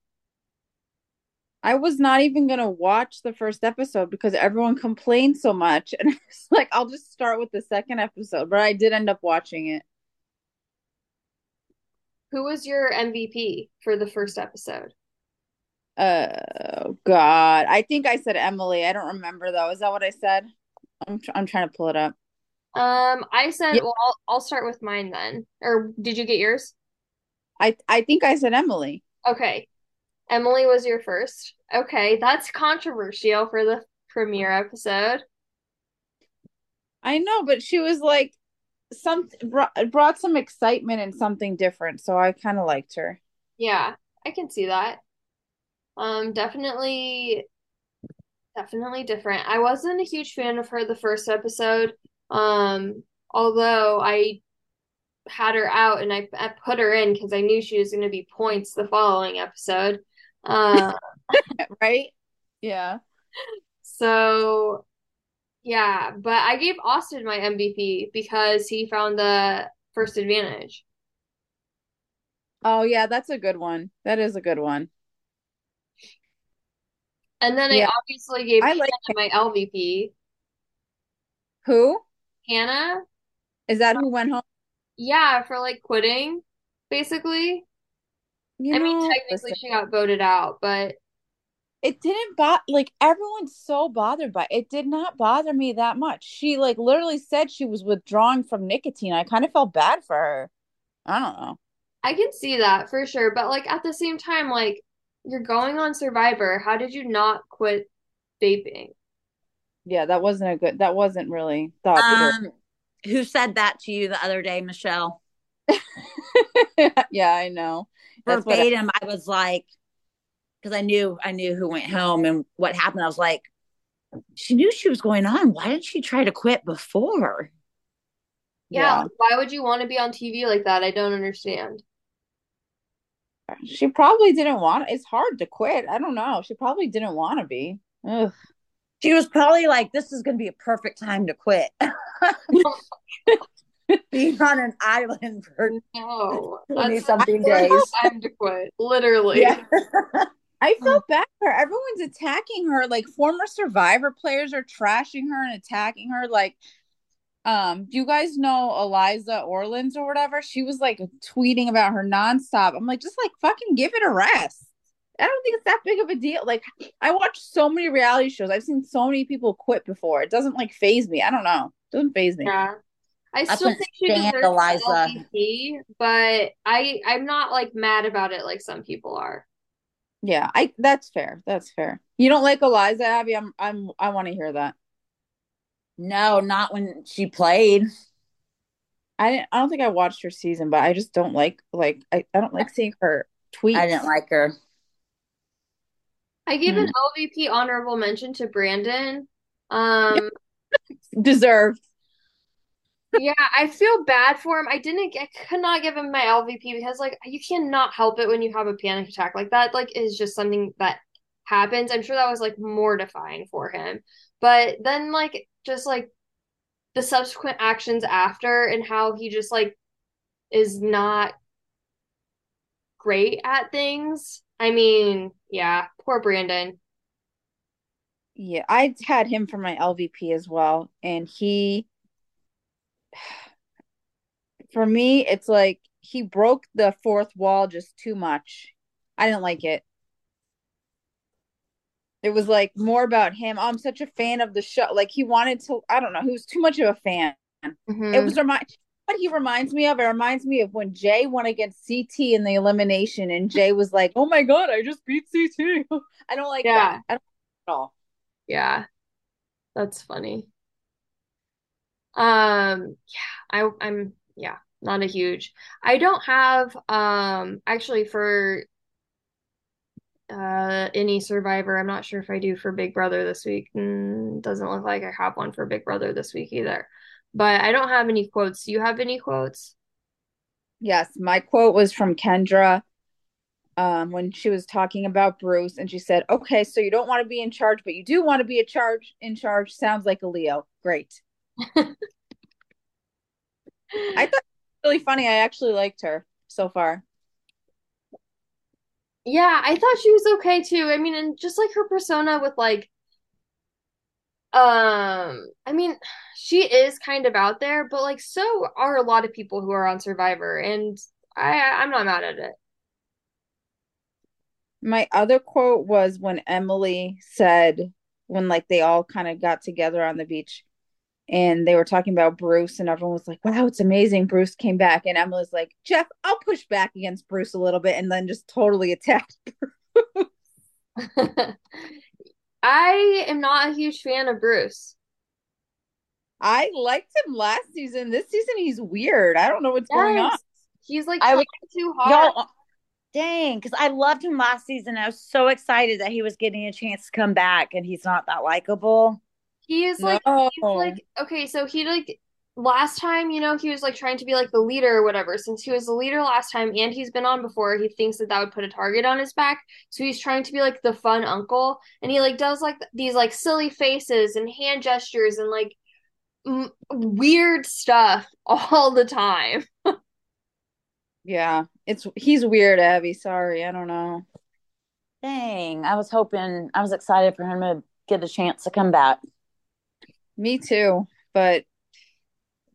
I was not even gonna watch the first episode because everyone complained so much, and I was like, I'll just start with the second episode. But I did end up watching it. Who was your MVP for the first episode? Oh God, I think I said Emily. I don't remember though. Is that what I said? I'm tr- I'm trying to pull it up. Um, I said, Yeah, well, I'll, I'll start with mine then. Or did you get yours? I I think I said Emily. Okay. Emily was your first. Okay, that's controversial for the premiere episode. I know, but she was like some brought, brought some excitement and something different, so I kind of liked her. Yeah, I can see that. Um, definitely, definitely different. I wasn't a huge fan of her the first episode. Um, although I had her out and I, I put her in because I knew she was going to be points the following episode. Uh, Right? Yeah. so yeah, but I gave Austin my MVP because he found the first advantage. Oh yeah, that's a good one. That is a good one. And then I obviously gave I like my LVP. who? Hannah, Is that who went home? yeah, for like quitting, basically. You I mean, technically listen, she got voted out, but it didn't bother like everyone's so bothered by it. It did not bother me that much. She like literally said she was withdrawing from nicotine. I kind of felt bad for her. I don't know. I can see that for sure. But like at the same time, like you're going on Survivor. How did you not quit vaping? Yeah, that wasn't a good that wasn't really thought. Um, who said that to you the other day, Michelle? Yeah, I know. That's what I, Verbatim, I was like, because I knew I knew who went home and what happened. I was like, she knew she was going on. Why didn't she try to quit before? Yeah, yeah. why would you want to be on TV like that? I don't understand. She probably didn't want it's hard to quit. I don't know. She probably didn't want to be. Ugh. She was probably like, this is going to be a perfect time to quit. Being on an island for No, 20 that's something days. worst time to quit. Literally. Yeah. I felt bad for her. Everyone's attacking her. Like former survivor players are trashing her and attacking her. Like, um, do you guys know Eliza Orlins or whatever? She was like tweeting about her nonstop. I'm like, just like fucking give it a rest. I don't think it's that big of a deal. Like, I watch so many reality shows. I've seen so many people quit before. It doesn't like phase me. I don't know. It doesn't phase me. Yeah. I I still couldn't think she deserves the Eliza. LVP, but I I'm not like mad about it like some people are. Yeah, I that's fair. That's fair. You don't like Eliza, Abby? I'm I'm I want to hear that. No, not when she played. I didn't I don't think I watched her season, but I just don't like like I, I don't like seeing her tweet. I didn't like her. I gave an Hmm. LVP honorable mention to Brandon. Um, Deserved. yeah, I feel bad for him. I didn't, I could not give him my LVP because like you cannot help it when you have a panic attack like that. Like is just something that happens. I'm sure that was like mortifying for him. But then like just like the subsequent actions after and how he just like is not great at things. I mean, yeah, poor Brandon. Yeah, I had him for my LVP as well, and he for me, it's like he broke the fourth wall just too much. I didn't like it. It was like more about him. Oh, I'm such a fan of the show. Like he wanted to, I don't know, he was too much of a fan. It Mhm. was remind what he reminds me of. It reminds me of when Jay won against CT in the elimination, and Jay was like, "Oh my god, I just beat CT." I don't like Yeah. that. I don't like it at all. Yeah, that's funny. Um, yeah, I I'm yeah, not a huge. I don't have um actually for uh any Survivor. I'm not sure if I do for Big Brother this week. Mm, doesn't look like I have one for Big Brother this week either. But I don't have any quotes. Do you have any quotes? Yes, my quote was from Kendra. um, when she was talking about Bruce, and she said, "Okay, so you don't want to be in charge, but you do want to be a charge in charge." Sounds like a Leo. Great. I thought really funny. I actually liked her so far. Yeah, I thought she was okay too. I mean, and just like her persona with like um I mean, she is kind of out there, but like so are a lot of people who are on Survivor and I I'm not mad at it. My other quote was when Emily said, when like they all kind of got together on the beach and they were talking about Bruce, and everyone was like, wow, it's amazing. Bruce came back. And Emily's like, Jeff, I'll push back against Bruce a little bit, and then just totally attacked I am not a huge fan of Bruce. I liked him last season. This season, he's weird. I don't know what's going on. He's like I was- too hard. Y'all, dang, because I loved him last season. I was so excited that he was getting a chance to come back, and he's not that likable. He is like No. he's like okay, so he like last time, you know, he was like trying to be like the leader or whatever. Since he was the leader last time and he's been on before, he thinks that that would put a target on his back. So he's trying to be like the fun uncle, and he like does like these like silly faces and hand gestures and like m weird stuff all the time. Yeah, it's he's weird, Abby. Sorry, I don't know. Dang, I was hoping, I was excited for him to get a chance to come back. Me too, but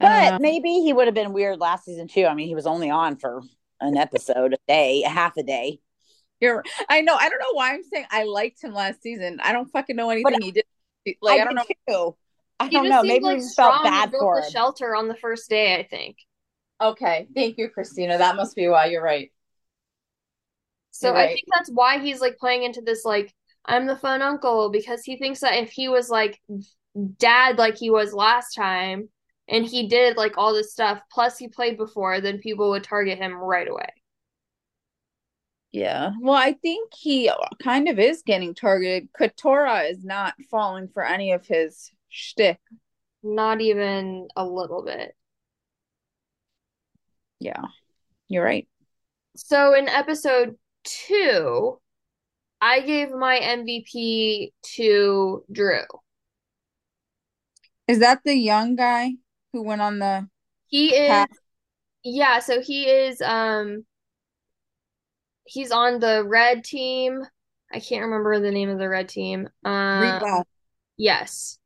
But know. maybe he would have been weird last season too. I mean, he was only on for an episode a day, a half a day. You're, I know. I don't know why I'm saying I liked him last season. I don't fucking know anything But he did. Like I, don't know. Too. I He don't know. Maybe like we felt bad for the him. shelter on the first day, I think. Okay, thank you, Christina. That must be why you're right. So You're I think that's why he's like playing into this like I'm the fun uncle because he thinks that if he was like dad like he was last time and he did like all this stuff plus he played before then people would target him right away. Yeah. Well, I think he kind of is getting targeted. Katurah is not falling for any of his shtick. Not even a little bit. Yeah, you're right. So in episode 2 I gave my MVP to Drew. Is that the young guy who went on the He is path? yeah, so he is um he's on the red team. I can't remember the name of the red team. Um Reba. yes.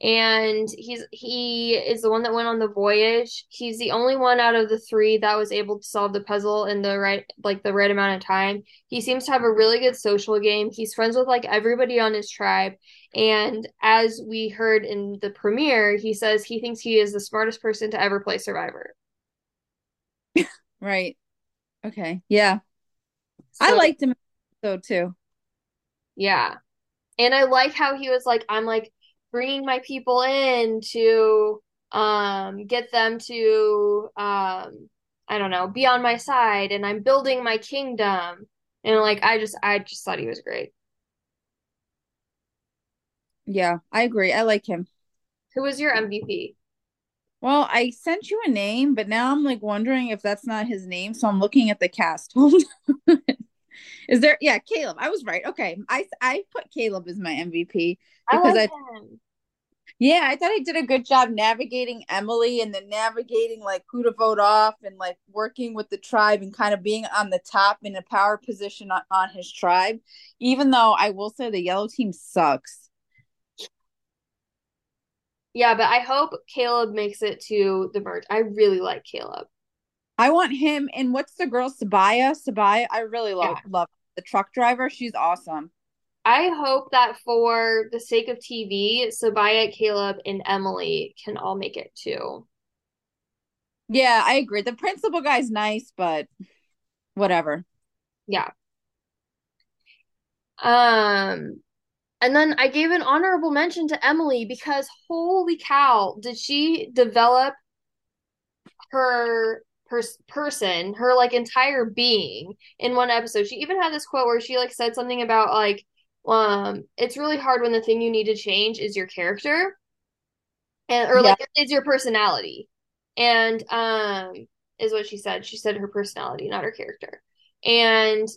And he's he is the one that went on the voyage. He's the only one out of the three that was able to solve the puzzle in the right like the right amount of time. He seems to have a really good social game. He's friends with like everybody on his tribe. And as we heard in the premiere, he says he thinks he is the smartest person to ever play Survivor. Right. Okay. Yeah. I liked him so too. Yeah. And I like how he was like, I'm like bringing my people in to um get them to um I don't know, be on my side and I'm building my kingdom. And like I just I just thought he was great. Yeah, I agree. I like him. Who was your MVP? Well, I sent you a name, but now I'm like wondering if that's not his name, so I'm looking at the cast. Hold on. Is there? Yeah, Caleb. I was right. Okay, I I put Caleb as my MVP I because like I him. yeah I thought I did a good job navigating Emily and then navigating like who to vote off and like working with the tribe and kind of being on the top in a power position on, on his tribe. Even though I will say the yellow team sucks. Yeah, but I hope Caleb makes it to the merge. I really like Caleb. I want him and what's the girl Sabiyah? Sabiyah, I really love Yeah. love the truck driver. She's awesome. I hope that for the sake of TV, Sabiyah, Caleb, and Emily can all make it too. Yeah, I agree. The principal guy's nice, but whatever. Yeah. Um, and then I gave an honorable mention to Emily because holy cow, did she develop her pers person, her like entire being in one episode. She even had this quote where she like said something about like um it's really hard when the thing you need to change is your character and or like is your personality. And um is what she said. She said her personality, not her character. And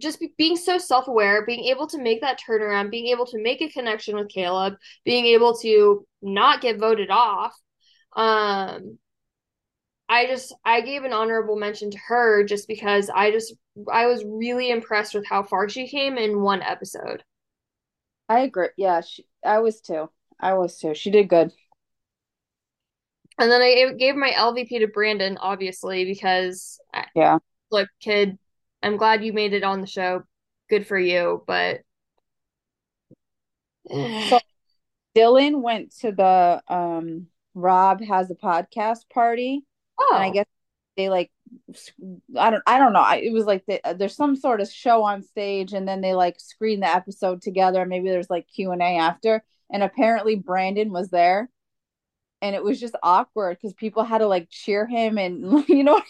just be, being so self-aware, being able to make that turnaround, being able to make a connection with Caleb, being able to not get voted off. Um I just I gave an honorable mention to her just because I just I was really impressed with how far she came in one episode. I agree. Yeah, she, I was too. I was too. She did good. And then I gave my LVP to Brandon, obviously, because yeah, look, kid, I'm glad you made it on the show. Good for you, but so Dylan went to the um Rob has a podcast party. Oh. And I guess they like I don't I don't know. I, It was like the, there's some sort of show on stage and then they like screen the episode together. Maybe there's like Q&A after and apparently Brandon was there. And it was just awkward cuz people had to like cheer him and you know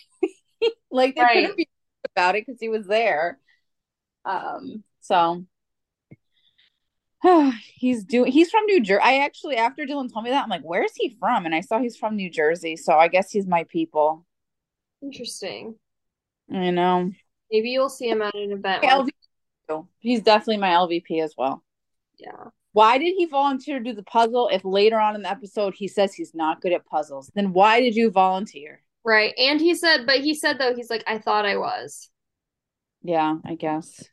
like they right. couldn't be about it cuz he was there. Um so he's doing he's from New Jersey. I actually after Dylan told me that I'm like, where's he from? And I saw he's from New Jersey, so I guess he's my people. Interesting. I know. Maybe you'll see him at an event. He's definitely my LVP as well. Yeah. Why did he volunteer to do the puzzle if later on in the episode he says he's not good at puzzles? Then why did you volunteer? Right. And he said, but he said though, he's like, I thought I was. Yeah, I guess.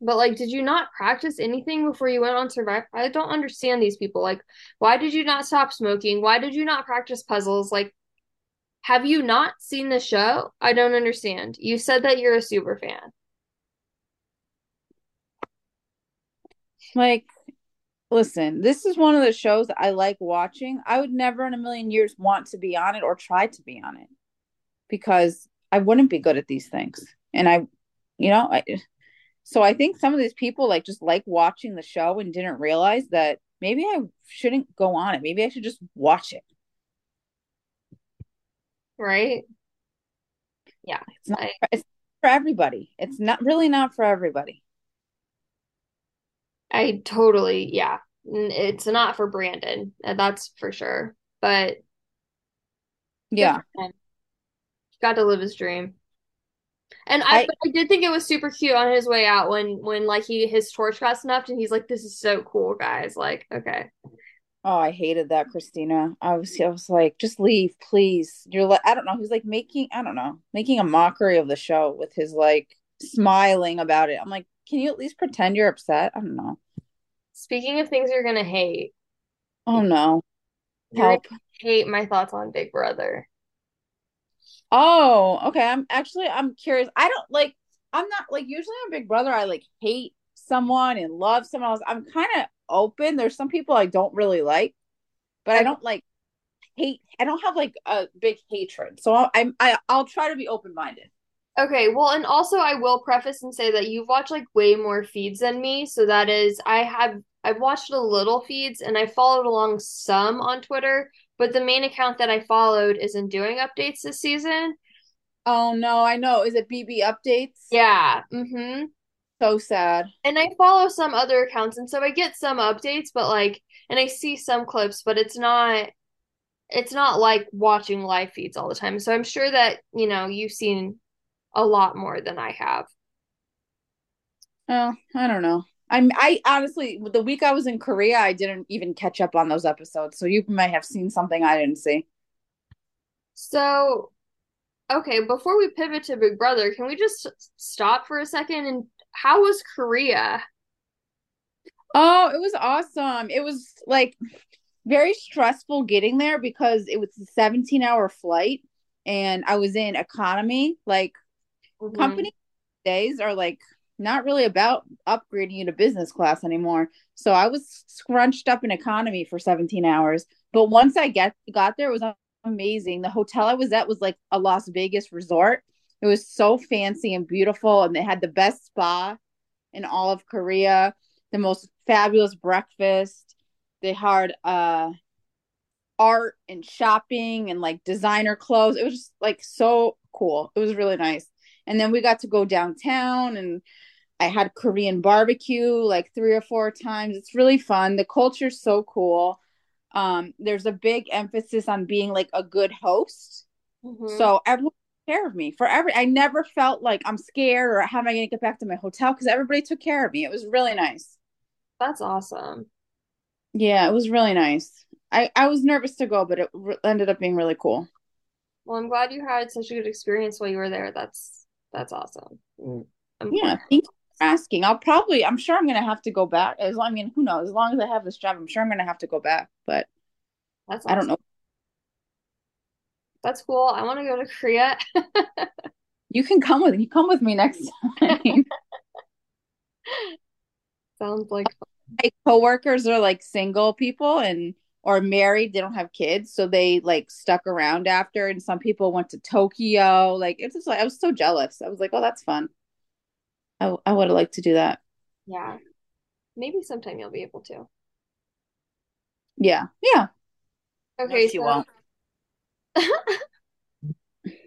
But like, did you not practice anything before you went on Survivor? I don't understand these people. Like, why did you not stop smoking? Why did you not practice puzzles? Like, have you not seen the show? I don't understand. You said that you're a super fan. Like, listen, this is one of the shows I like watching. I would never in a million years want to be on it or try to be on it because I wouldn't be good at these things. And I, you know, I so I think some of these people like just like watching the show and didn't realize that maybe I shouldn't go on it. Maybe I should just watch it. Right? Yeah. It's not I, it's for everybody. It's not really not for everybody. I totally, yeah. It's not for Brandon. Uh, that's for sure. But yeah. Got to live his dream. And I, I, I, did think it was super cute on his way out when when like he his torch got snuffed and he's like, "This is so cool, guys!" Like, okay. Oh, I hated that, Christina. I was I was like, just leave, please. You're like, I don't know. He's like making, I don't know, making a mockery of the show with his like smiling about it. I'm like, can you at least pretend you're upset? I don't know. Speaking of things you're gonna hate. Oh no. Help. Hate my thoughts on Big Brother. Oh, okay. I'm actually I'm curious. I don't like I'm not like usually on Big Brother I like hate someone and love someone else. I'm kind of open. There's some people I don't really like, but I don't like hate. I don't have like a big hatred. So I'll, I'm I, I'll try to be open minded. Okay, well, and also I will preface and say that you've watched like way more feeds than me. So that is, I have I've watched a little feeds and I followed along some on Twitter, but the main account that I followed isn't doing updates this season. Oh no, I know. Is it BB updates? Yeah. Mm-hmm. So sad. And I follow some other accounts and so I get some updates, but like and I see some clips, but it's not it's not like watching live feeds all the time. So I'm sure that, you know, you've seen a lot more than I have. Oh, I don't know. I'm I honestly the week I was in Korea, I didn't even catch up on those episodes. So you might have seen something I didn't see. So okay, before we pivot to Big Brother, can we just stop for a second and how was Korea? Oh, it was awesome. It was like very stressful getting there because it was a 17 hour flight and I was in economy. Like mm-hmm. company days are like not really about upgrading you to business class anymore. So I was scrunched up in economy for 17 hours. But once I get got there, it was amazing. The hotel I was at was like a Las Vegas resort. It was so fancy and beautiful, and they had the best spa in all of Korea, the most fabulous breakfast. They had uh art and shopping and like designer clothes. It was just like so cool. It was really nice. And then we got to go downtown and I had Korean barbecue like three or four times. It's really fun. The culture's so cool. Um, there's a big emphasis on being like a good host. Mm-hmm. So everyone took care of me for every. I never felt like I'm scared or how am I going to get back to my hotel because everybody took care of me. It was really nice. That's awesome. Yeah, it was really nice. I I was nervous to go, but it re- ended up being really cool. Well, I'm glad you had such a good experience while you were there. That's that's awesome. Mm, I'm Yeah, thank you for asking. I'll probably. I'm sure I'm going to have to go back. As long, I mean, who knows? As long as I have this job, I'm sure I'm going to have to go back. But That's I don't know. That's cool. I want to go to Korea. You can come with you come with me next time. Sounds like my coworkers are like single people and or married they don't have kids so they like stuck around after and some people went to tokyo like it's just like i was so jealous i was like oh that's fun i, I would have liked to do that yeah. Maybe sometime you'll be able to. yeah yeah Okay, she so won't.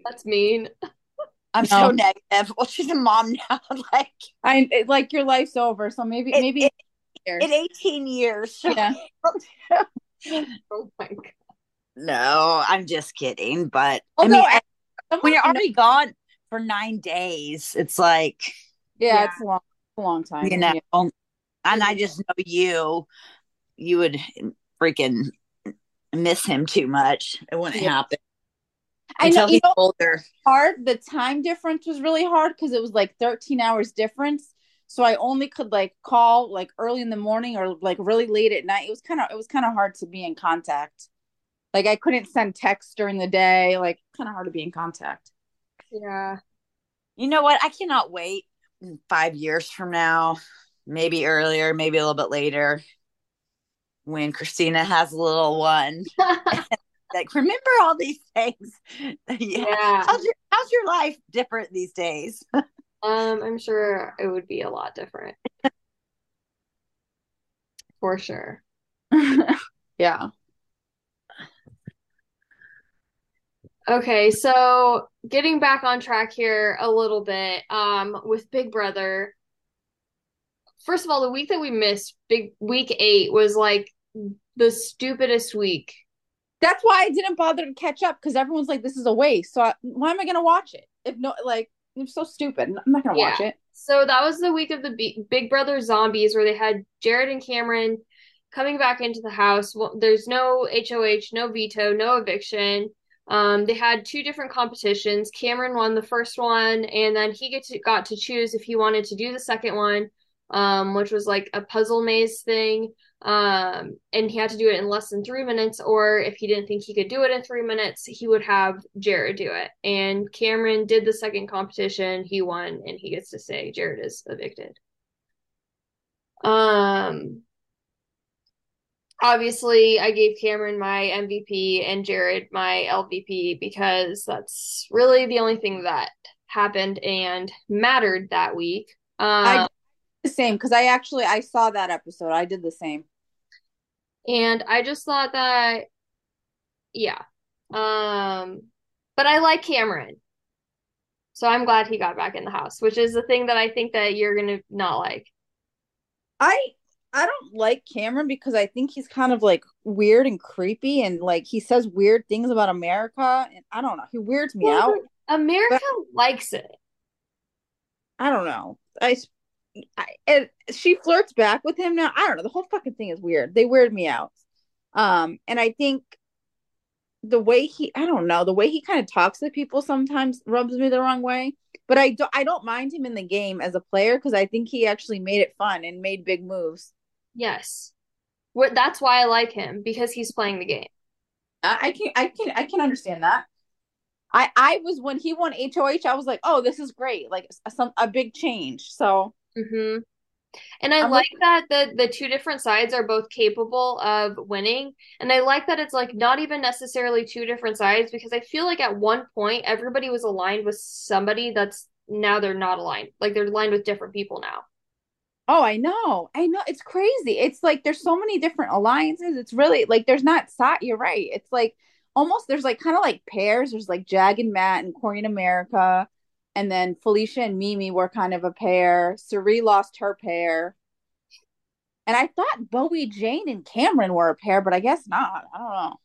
that's mean. I'm No. so negative. Well, she's a mom now. like i it, like your life's over so maybe It- maybe it- years. in 18 years. yeah Oh my God. no, I'm just kidding. But Although, I mean, I- when you're someone- already gone for nine days, it's like yeah, Yeah. it's a long a long time you know. Yeah. And I just know you, you would freaking miss him too much. It wouldn't Yeah. happen i know until you he's know older. hard the time difference was really hard because it was like 13 hours difference so i only could like call like early in the morning or like really late at night it was kind of it was kind of hard to be in contact like i couldn't send texts during the day like kind of hard to be in contact Yeah. You know what? I cannot wait five years from now, maybe earlier, maybe a little bit later, when Christina has a little one. Like, remember all these things? yeah. Yeah. How's your How's your life different these days? Um, I'm sure it would be a lot different. For sure. yeah Okay, so getting back on track here a little bit, um, with Big Brother. First of all, the week that we missed, big week eight, was like the stupidest week. that's why i didn't bother to catch up because everyone's like this is a waste so I, why am i gonna watch it if no like it's so stupid i'm not gonna Yeah. watch it So that was the week of the B Big Brother Zombies, where they had Jared and Cameron coming back into the house. Well, there's no HOH, no veto, no eviction. Um, they had two different competitions. Cameron won the first one, and then he to, got to choose if he wanted to do the second one, um, which was like a puzzle maze thing. Um, and he had to do it in less than three minutes, or if he didn't think he could do it in three minutes, he would have Jared do it. And Cameron did the second competition, he won, and he gets to say Jared is evicted. Um, obviously, I gave Cameron my MVP and Jared my LVP because that's really the only thing that happened and mattered that week. Um, I did the same because i actually i saw that episode i did the same And I just thought that, yeah. Um, but I like Cameron. So I'm glad he got back in the house, which is the thing that I think that you're gonna not like. I I don't like Cameron because I think he's kind of like weird and creepy and like he says weird things about America and I don't know. He weirds me Well, out. but America likes it. I don't know. I, I and she flirts back with him now. I don't know. The whole fucking thing is weird. They weird me out. Um and I think the way he I don't know, the way he kind of talks to people sometimes rubs me the wrong way. But I don't I don't mind him in the game as a player because I think he actually made it fun and made big moves. Yes. What that's why I like him because he's playing the game. I, can I can I can understand that. I I was when he won HOH, I was like, oh, this is great, like some a big change. So hmm And I I'm like that the the two different sides are both capable of winning. And I like that it's like not even necessarily two different sides because I feel like at one point everybody was aligned with somebody that's now they're not aligned. Like they're aligned with different people now. Oh, I know, I know, it's crazy. It's like there's so many different alliances. It's really like there's not side. You're right. It's like almost there's like kind of like pairs. There's like Jag and Matt and Cory and America, and then Felicia and Mimi were kind of a pair. Cirie lost her pair. And I thought Bowie, Jane, and Cameron were a pair, but I guess not. I don't know.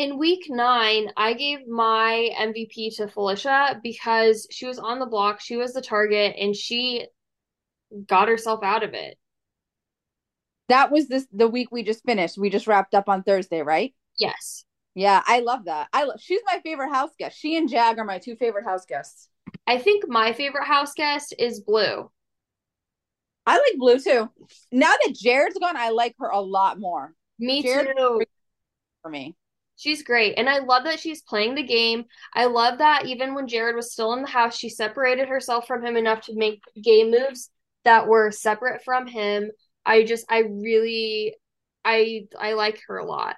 In week nine, I gave my MVP to Felicia because she was on the block, she was the target, and she got herself out of it. That was this the week we just finished. We just wrapped up on Thursday, right? Yes. Yeah, I love that. I love she's my favorite house guest. She and Jag are my two favorite house guests. I think my favorite house guest is Blue. I like Blue too. Now that Jared's gone, I like her a lot more. Me Jared too. For me. She's great. And I love that she's playing the game. I love that even when Jared was still in the house, she separated herself from him enough to make game moves that were separate from him. I just I really I I like her a lot.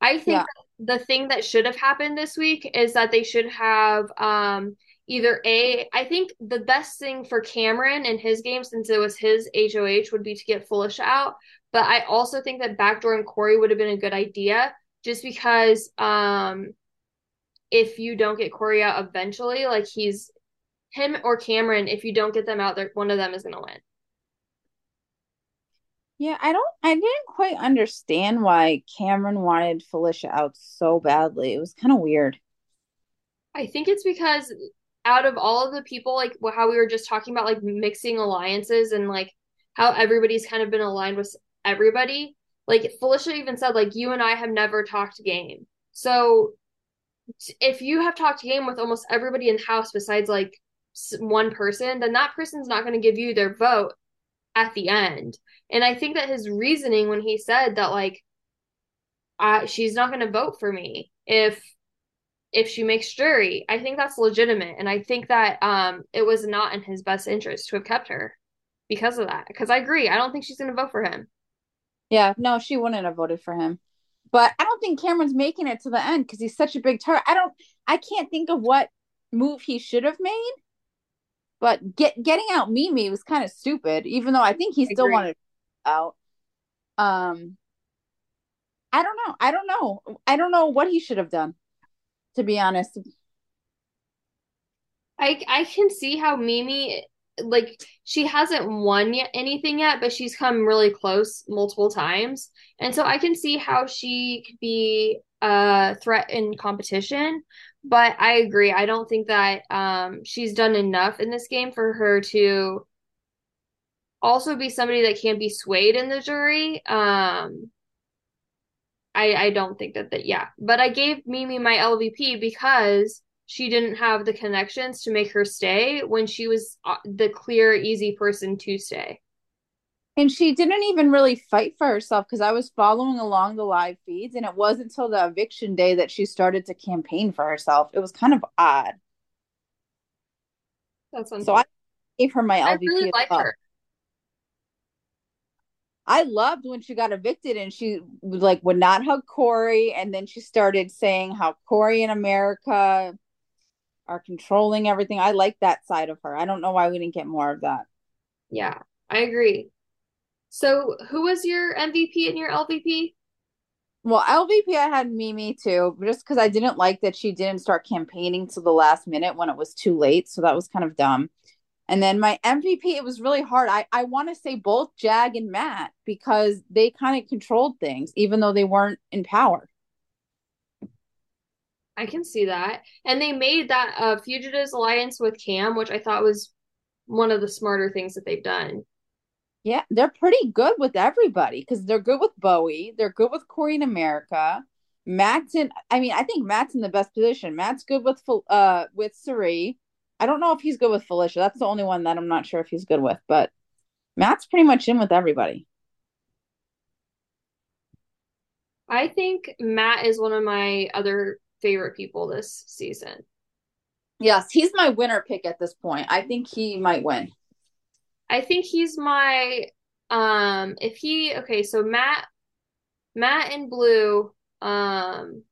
I think Yeah. the thing that should have happened this week is that they should have um either a I think the best thing for Cameron in his game since it was his HOH would be to get Felicia out, but I also think that backdoor and Cory would have been a good idea just because um if you don't get Cory out eventually, like he's him or Cameron, if you don't get them out there, one of them is gonna win. Yeah, I don't I didn't quite understand why Cameron wanted Felicia out so badly. It was kind of weird. I think it's because out of all of the people, like how we were just talking about, like mixing alliances and like how everybody's kind of been aligned with everybody. Like Felicia even said, like you and I have never talked game. So if you have talked game with almost everybody in the house besides like one person, then that person's not going to give you their vote at the end. And I think that his reasoning when he said that like I, she's not going to vote for me if if she makes jury. I think that's legitimate, and I think that um it was not in his best interest to have kept her because of that. Because I agree, I don't think she's going to vote for him. Yeah, no, she wouldn't have voted for him. But I don't think Cameron's making it to the end because he's such a big target. I don't I can't think of what move he should have made. But get getting out Mimi was kind of stupid, even though I think he still wanted out. Um I don't know. I don't know. I don't know what he should have done, to be honest. I I can see how Mimi like she hasn't won yet anything yet, but she's come really close multiple times. And so I can see how she could be a threat in competition. But I agree. I don't think that um she's done enough in this game for her to also be somebody that can be swayed in the jury. Um I I don't think that that yeah. But I gave Mimi my LVP because she didn't have the connections to make her stay when she was uh, the clear easy person to stay. And she didn't even really fight for herself because I was following along the live feeds, and it wasn't until the eviction day that she started to campaign for herself. It was kind of odd. That's So I gave her my LVP. I really as like her. I loved when she got evicted and she like would not hug Cory, and then she started saying how Cory in America are controlling everything. I like that side of her. I don't know why we didn't get more of that. Yeah, I agree. So, who was your MVP and your LVP? Well, LVP, I had Mimi too, just because I didn't like that she didn't start campaigning to the last minute when it was too late. So that was kind of dumb. And then my MVP, it was really hard. I, I want to say both Jag and Matt because they kind of controlled things, even though they weren't in power. I can see that. And they made that uh, Fugitives Alliance with Cam, which I thought was one of the smarter things that they've done. Yeah, they're pretty good with everybody because they're good with Bowie. They're good with Cory in America. Matt's in, I mean, I think Matt's in the best position. Matt's good with uh with Cirie. I don't know if he's good with Felicia. That's the only one that I'm not sure if he's good with, but Matt's pretty much in with everybody. I think Matt is one of my other favorite people this season. Yes, he's my winner pick at this point. I think he might win. I think he's my um if he okay, so Matt Matt and Blue um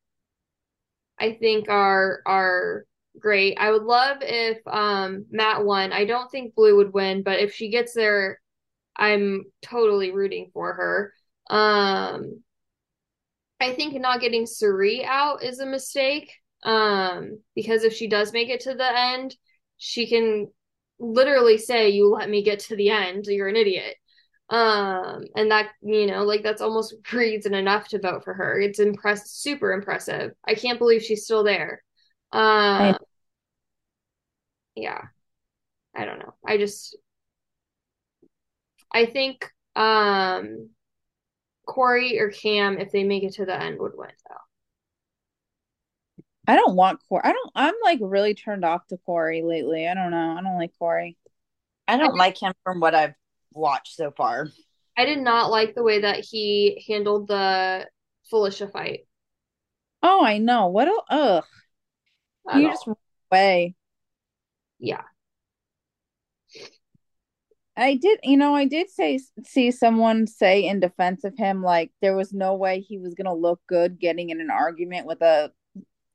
I think are are great. I would love if um Matt won. I don't think Blue would win, but if she gets there, I'm totally rooting for her. Um I think not getting Cirie out is a mistake. Um because if she does make it to the end, she can literally say you let me get to the end, you're an idiot. Um, and that, you know, like that's almost reason enough to vote for her. It's impressive, super impressive. I can't believe she's still there. Um, yeah. I don't know. I just I think um Cory or Cam, if they make it to the end, would win though. I don't want Cory. I don't. I'm like really turned off to Cory lately. I don't know. I don't like Cory. I don't I like him from what I've watched so far. I did not like the way that he handled the Felicia fight. Oh, I know. What a ugh. You just away. Yeah. I did, you know, I did say see someone say in defense of him, like there was no way he was gonna look good getting in an argument with a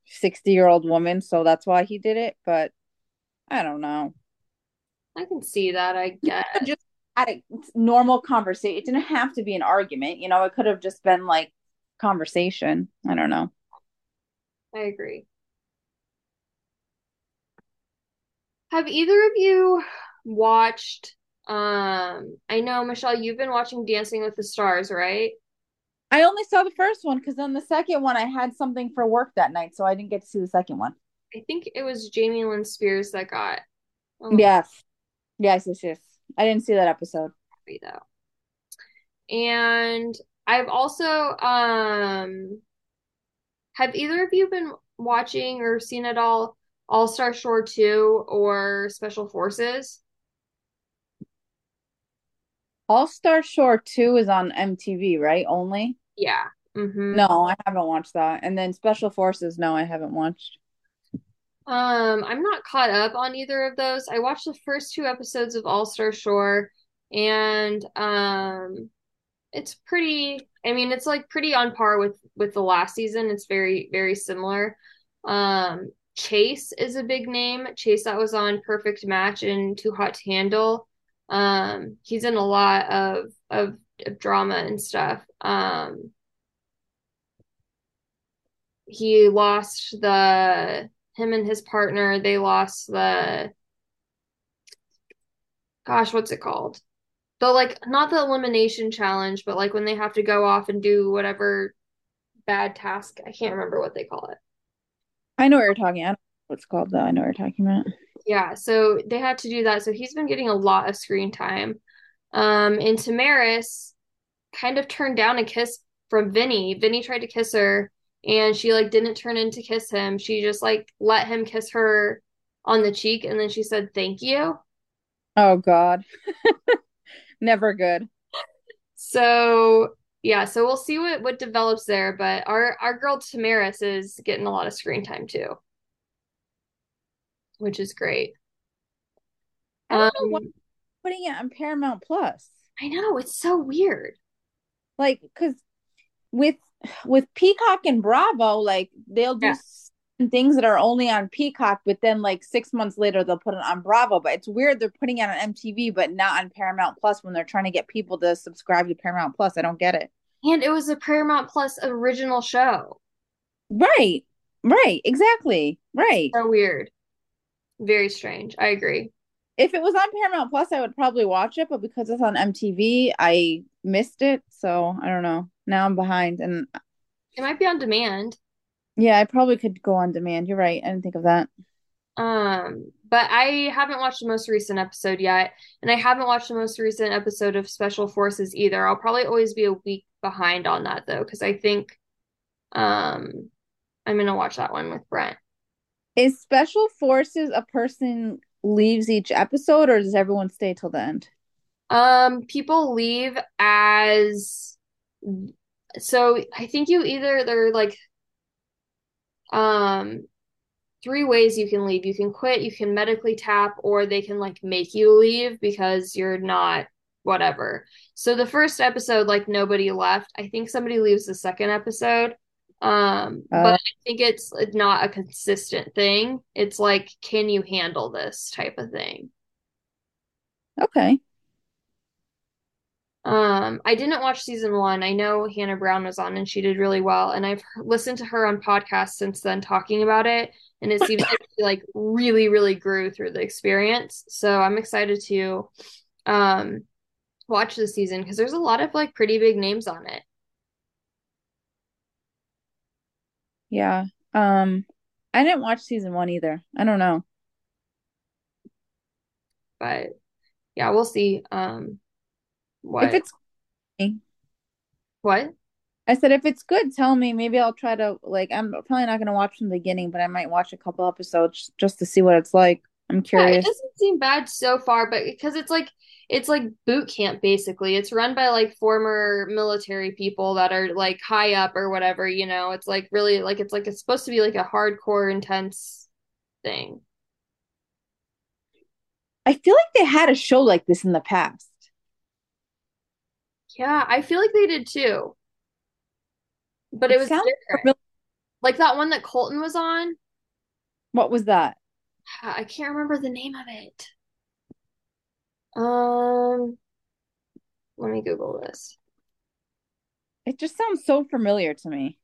sixty year old woman, so that's why he did it. But I don't know. I can see that. I guess just had a normal conversation. It didn't have to be an argument, you know. It could have just been like conversation. I don't know. I agree. Have either of you watched um, I know, Michelle, you've been watching Dancing with the Stars, right? I only saw the first one because then the second one I had something for work that night, so I didn't get to see the second one. I think it was Jamie Lynn Spears that got. Oh, yes, yes, yes, yes. I didn't see that episode. Happy Though. And I've also um have either of you been watching or seen at all All Star Shore 2 or Special Forces? All Star Shore 2 is on MTV, right? Only? Yeah. Mm-hmm. No, I haven't watched that. And then Special Forces, no, I haven't watched. Um, I'm not caught up on either of those. I watched the first two episodes of All Star Shore and um it's pretty I mean it's like pretty on par with with the last season. It's very very similar. Um Chase is a big name. Chase that was on Perfect Match and Too Hot to Handle. Um, he's in a lot of, of, of drama and stuff. Um, he lost the him and his partner. They lost the gosh, what's it called? The like not the elimination challenge, but like when they have to go off and do whatever bad task. I can't remember what they call it. I know what you're talking. I don't know what's called though. I know what you're talking about. Yeah, so they had to do that. So he's been getting a lot of screen time. Um, and Tamaris kind of turned down a kiss from Vinny. Vinny tried to kiss her and she like didn't turn in to kiss him. She just like let him kiss her on the cheek and then she said thank you. Oh god. Never good. So yeah, so we'll see what what develops there, but our our girl Tamaris is getting a lot of screen time too which is great. I don't um, know why um, putting it on Paramount Plus. I know it's so weird. Like, because with with Peacock and Bravo, like they'll do yeah. things that are only on Peacock, but then like six months later they'll put it on Bravo. But it's weird they're putting it on MTV, but not on Paramount Plus when they're trying to get people to subscribe to Paramount Plus. I don't get it. And it was a Paramount Plus original show. Right. Right. Exactly. Right. So weird. Very strange. I agree. If it was on Paramount Plus, I would probably watch it, but because it's on MTV, I missed it. So I don't know. Now I'm behind, and it might be on demand. Yeah, I probably could go on demand. You're right. I didn't think of that. Um, but I haven't watched the most recent episode yet, and I haven't watched the most recent episode of Special Forces either. I'll probably always be a week behind on that though, because I think um I'm gonna watch that one with Brent. Is special forces a person leaves each episode or does everyone stay till the end? Um, people leave as so I think you either they're like um three ways you can leave. You can quit, you can medically tap, or they can like make you leave because you're not whatever. So the first episode, like nobody left. I think somebody leaves the second episode. Um, uh, but I think it's not a consistent thing. It's like, can you handle this type of thing? Okay. Um, I didn't watch season one. I know Hannah Brown was on and she did really well, and I've listened to her on podcasts since then talking about it, and it seems like she like really, really grew through the experience. So I'm excited to um watch this season because there's a lot of like pretty big names on it. Yeah. Um, I didn't watch season one either. I don't know. But yeah, we'll see. Um, what If it's what? I said if it's good, tell me. Maybe I'll try to like I'm probably not gonna watch from the beginning, but I might watch a couple episodes just to see what it's like. I'm Yeah, it curious. doesn't seem bad so far, but because it's like it's like boot camp basically. It's run by like former military people that are like high up or whatever, you know. It's like really like it's like it's supposed to be like a hardcore intense thing. I feel like they had a show like this in the past. Yeah, I feel like they did too. But it It was different. Like that one that Colton was on. What was that? I can't remember the name of it. Um, let me Google this. It just sounds so familiar to me.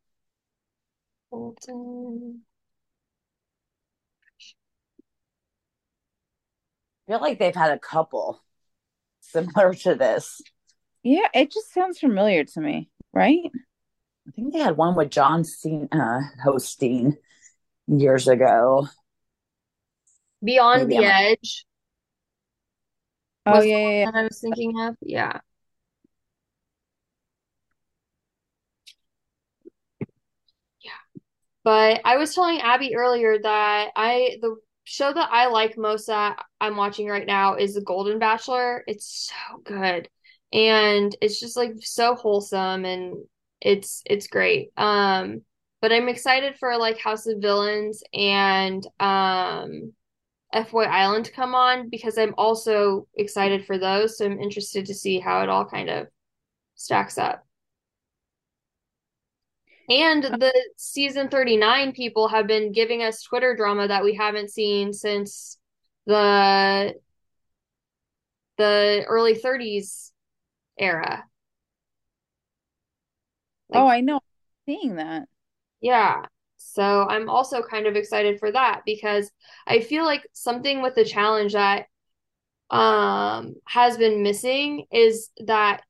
Colton. I feel like they've had a couple similar to this. Yeah, it just sounds familiar to me, right? I think they had one with John Cena hosting years ago. Beyond Maybe the I'm- Edge Oh was yeah, the yeah, one yeah. that I was thinking of. Yeah. Yeah. But I was telling Abby earlier that I the show that I like most that I'm watching right now is The Golden Bachelor. It's so good. And it's just like so wholesome and it's it's great. Um but I'm excited for like House of Villains and um FY Island come on because I'm also excited for those. So I'm interested to see how it all kind of stacks up. And uh, the season 39 people have been giving us Twitter drama that we haven't seen since the the early 30s era. Oh, Like, I know. Seeing that. yeah. So I'm also kind of excited for that because I feel like something with the challenge that um has been missing is that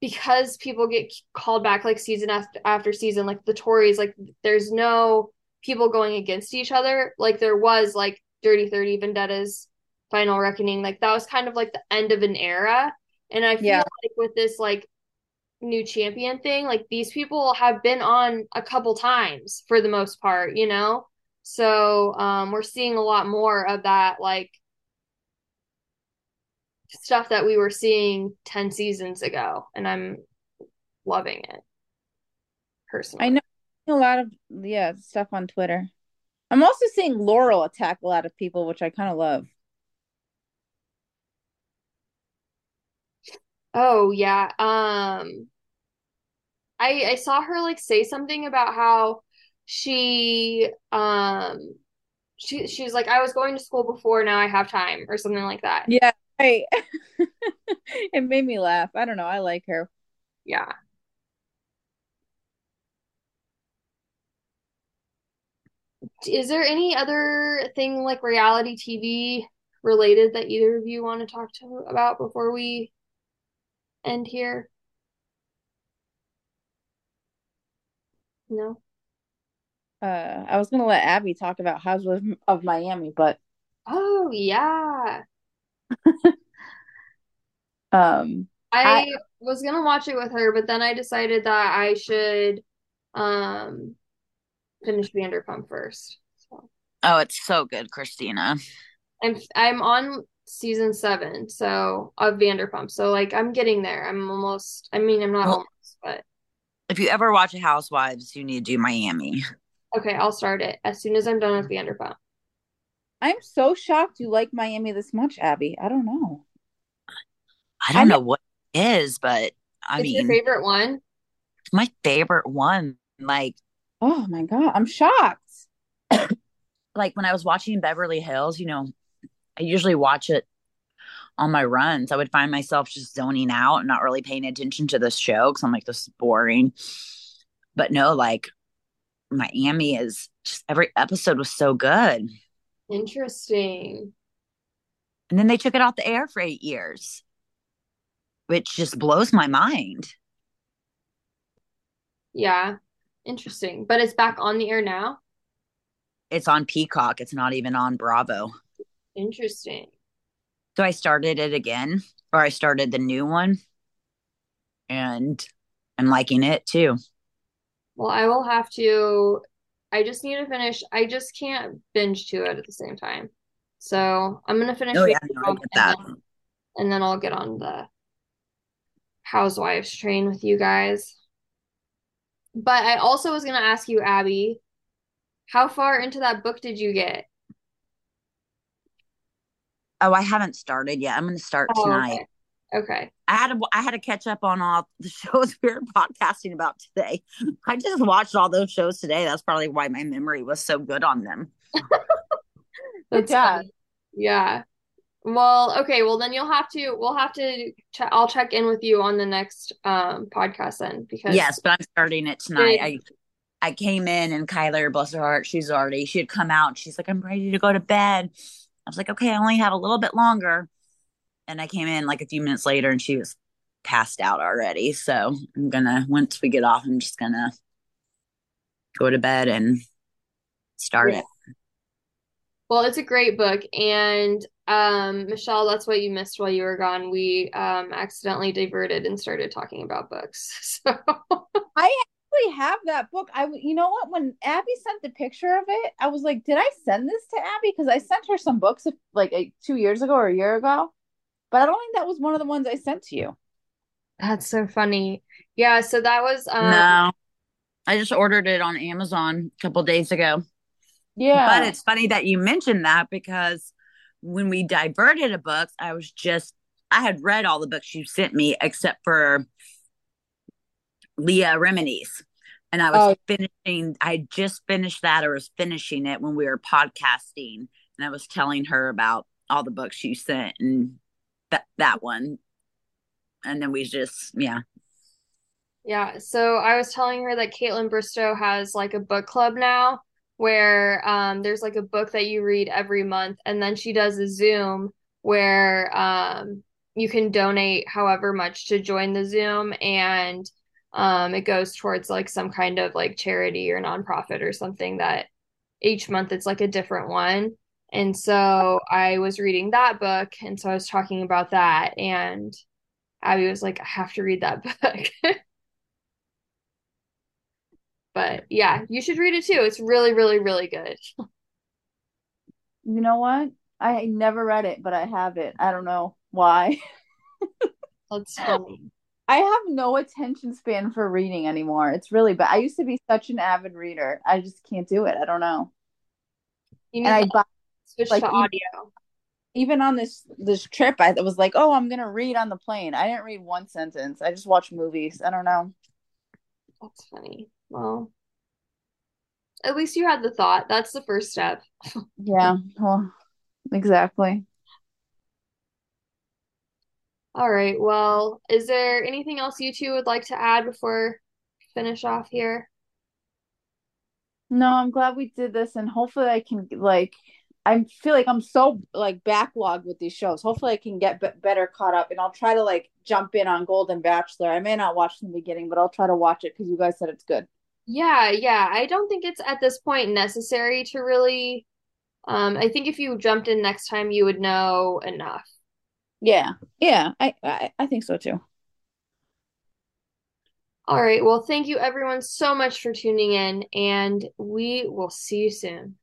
because people get called back like season after, after season, like the Tories, like there's no people going against each other. Like there was like Dirty 30 Vendetta's Final Reckoning. Like that was kind of like the end of an era. And I feel Yeah. like with this like new champion thing, like these people have been on a couple times for the most part, you know? So um we're seeing a lot more of that like stuff that we were seeing 10 seasons ago and I'm loving it personally. I know a lot of yeah stuff on Twitter. I'm also seeing Laurel attack a lot of people, which I kind of love. Oh yeah. Um I I saw her like say something about how she um she she was like I was going to school before now I have time or something like that. Yeah, right. It made me laugh. I don't know. I like her. Yeah. Is there any other thing like reality TV related that either of you want to talk to about before we end here? No? Uh, I was gonna let Abby talk about Housewives of Miami, but Oh yeah. um, I I was gonna watch it with her, but then I decided that I should um finish Vanderpump first. So Oh, it's so good, Christina. I'm I'm on season seven, so of Vanderpump. So like I'm getting there. I'm almost I mean I'm not Well, almost, but if you ever watch a Housewives, you need to do Miami. okay, I'll start it as soon as I'm done with Vanderpump. I'm so shocked you like Miami this much, Abby. I don't know. I I don't know. know what it is, but I It's your mean, favorite one? my favorite one. Like, Oh my God, I'm shocked. like when I was watching Beverly Hills, you know, I usually watch it on my runs. I would find myself just zoning out and not really paying attention to the show because I'm like, this is boring. But no, like Miami is just every episode was so good. Interesting. And then they took it off the air for eight years. which just blows my mind. Yeah. Interesting. But it's back on the air now? It's on Peacock. It's not even on Bravo. Interesting. So I started it again, or I started the new one, and I'm liking it too. Well, I will have to. I just need to finish. I just can't binge to it at the same time. So I'm gonna finish. Oh yeah, no, I get and that. then, and then I'll get on the Housewives train with you guys. But I also was gonna ask you, Abby, how far into that book did you get? Oh, I haven't started yet. I'm going to start Oh, tonight. okay. Okay. I had to I had to catch up on all the shows we were podcasting about today. I just watched all those shows today. That's probably why my memory was so good on them. That's job. funny. Yeah. Well, okay. Well, then you'll have to. We'll have to. Che I'll check in with you on the next um podcast then, because Yes, but I'm starting it tonight. I I came in and Kyler, bless her heart, she's already she had come out. She's like, I'm ready to go to bed. I was like, okay, I only have a little bit longer. And I came in like a few minutes later and she was passed out already. So I'm gonna once we get off, I'm just gonna go to bed and start Yeah. it. Well, it's a great book, and um, Michelle, that's what you missed while you were gone. We um accidentally diverted and started talking about books. So I actually have that book. I, you know what? When Abby sent the picture of it, I was like, did I send this to Abby? Because I sent her some books like a, two years ago or a year ago, but I don't think that was one of the ones I sent to you. that's so funny. Yeah. So that was um. no. I just ordered it on Amazon a couple days ago. Yeah, But it's funny that you mentioned that because when we diverted a book, I was just I had read all the books you sent me except for Leah Remini's. And I was Oh. finishing I just finished that or was finishing it when we were podcasting and I was telling her about all the books you sent and that that one. And then we just yeah. Yeah, so I was telling her that Kaitlyn Bristowe has like a book club now where um there's like a book that you read every month and then she does a Zoom where um you can donate however much to join the Zoom and um it goes towards like some kind of like charity or nonprofit or something that each month it's like a different one. And so I was reading that book and so I was talking about that and Abby was like, I have to read that book. But yeah, you should read it too. It's really, really, really good. you know what? I never read it, but I have it. I don't know why. That's funny. I have no attention span for reading anymore. It's really bad. I used to be such an avid reader. I just can't do it. I don't know. You need And I buy switch like to even- audio. even on this this trip, I was like, oh, I'm gonna read on the plane. I didn't read one sentence. I just watched movies. I don't know. That's funny. Well, at least you had the thought. That's the first step. Yeah, well, exactly. All right. Well, is there anything else you two would like to add before we finish off here? No, I'm glad we did this, and hopefully I can like. I feel like I'm so like backlogged with these shows. Hopefully I can get b better caught up, and I'll try to like jump in on Golden Bachelor. I may not watch the beginning, but I'll try to watch it because you guys said it's good. Yeah, yeah. I don't think it's at this point necessary to really. Um, I think if you jumped in next time, you would know enough. Yeah, yeah, I I, I think so too. All right. Well, thank you everyone so much for tuning in, and we will see you soon.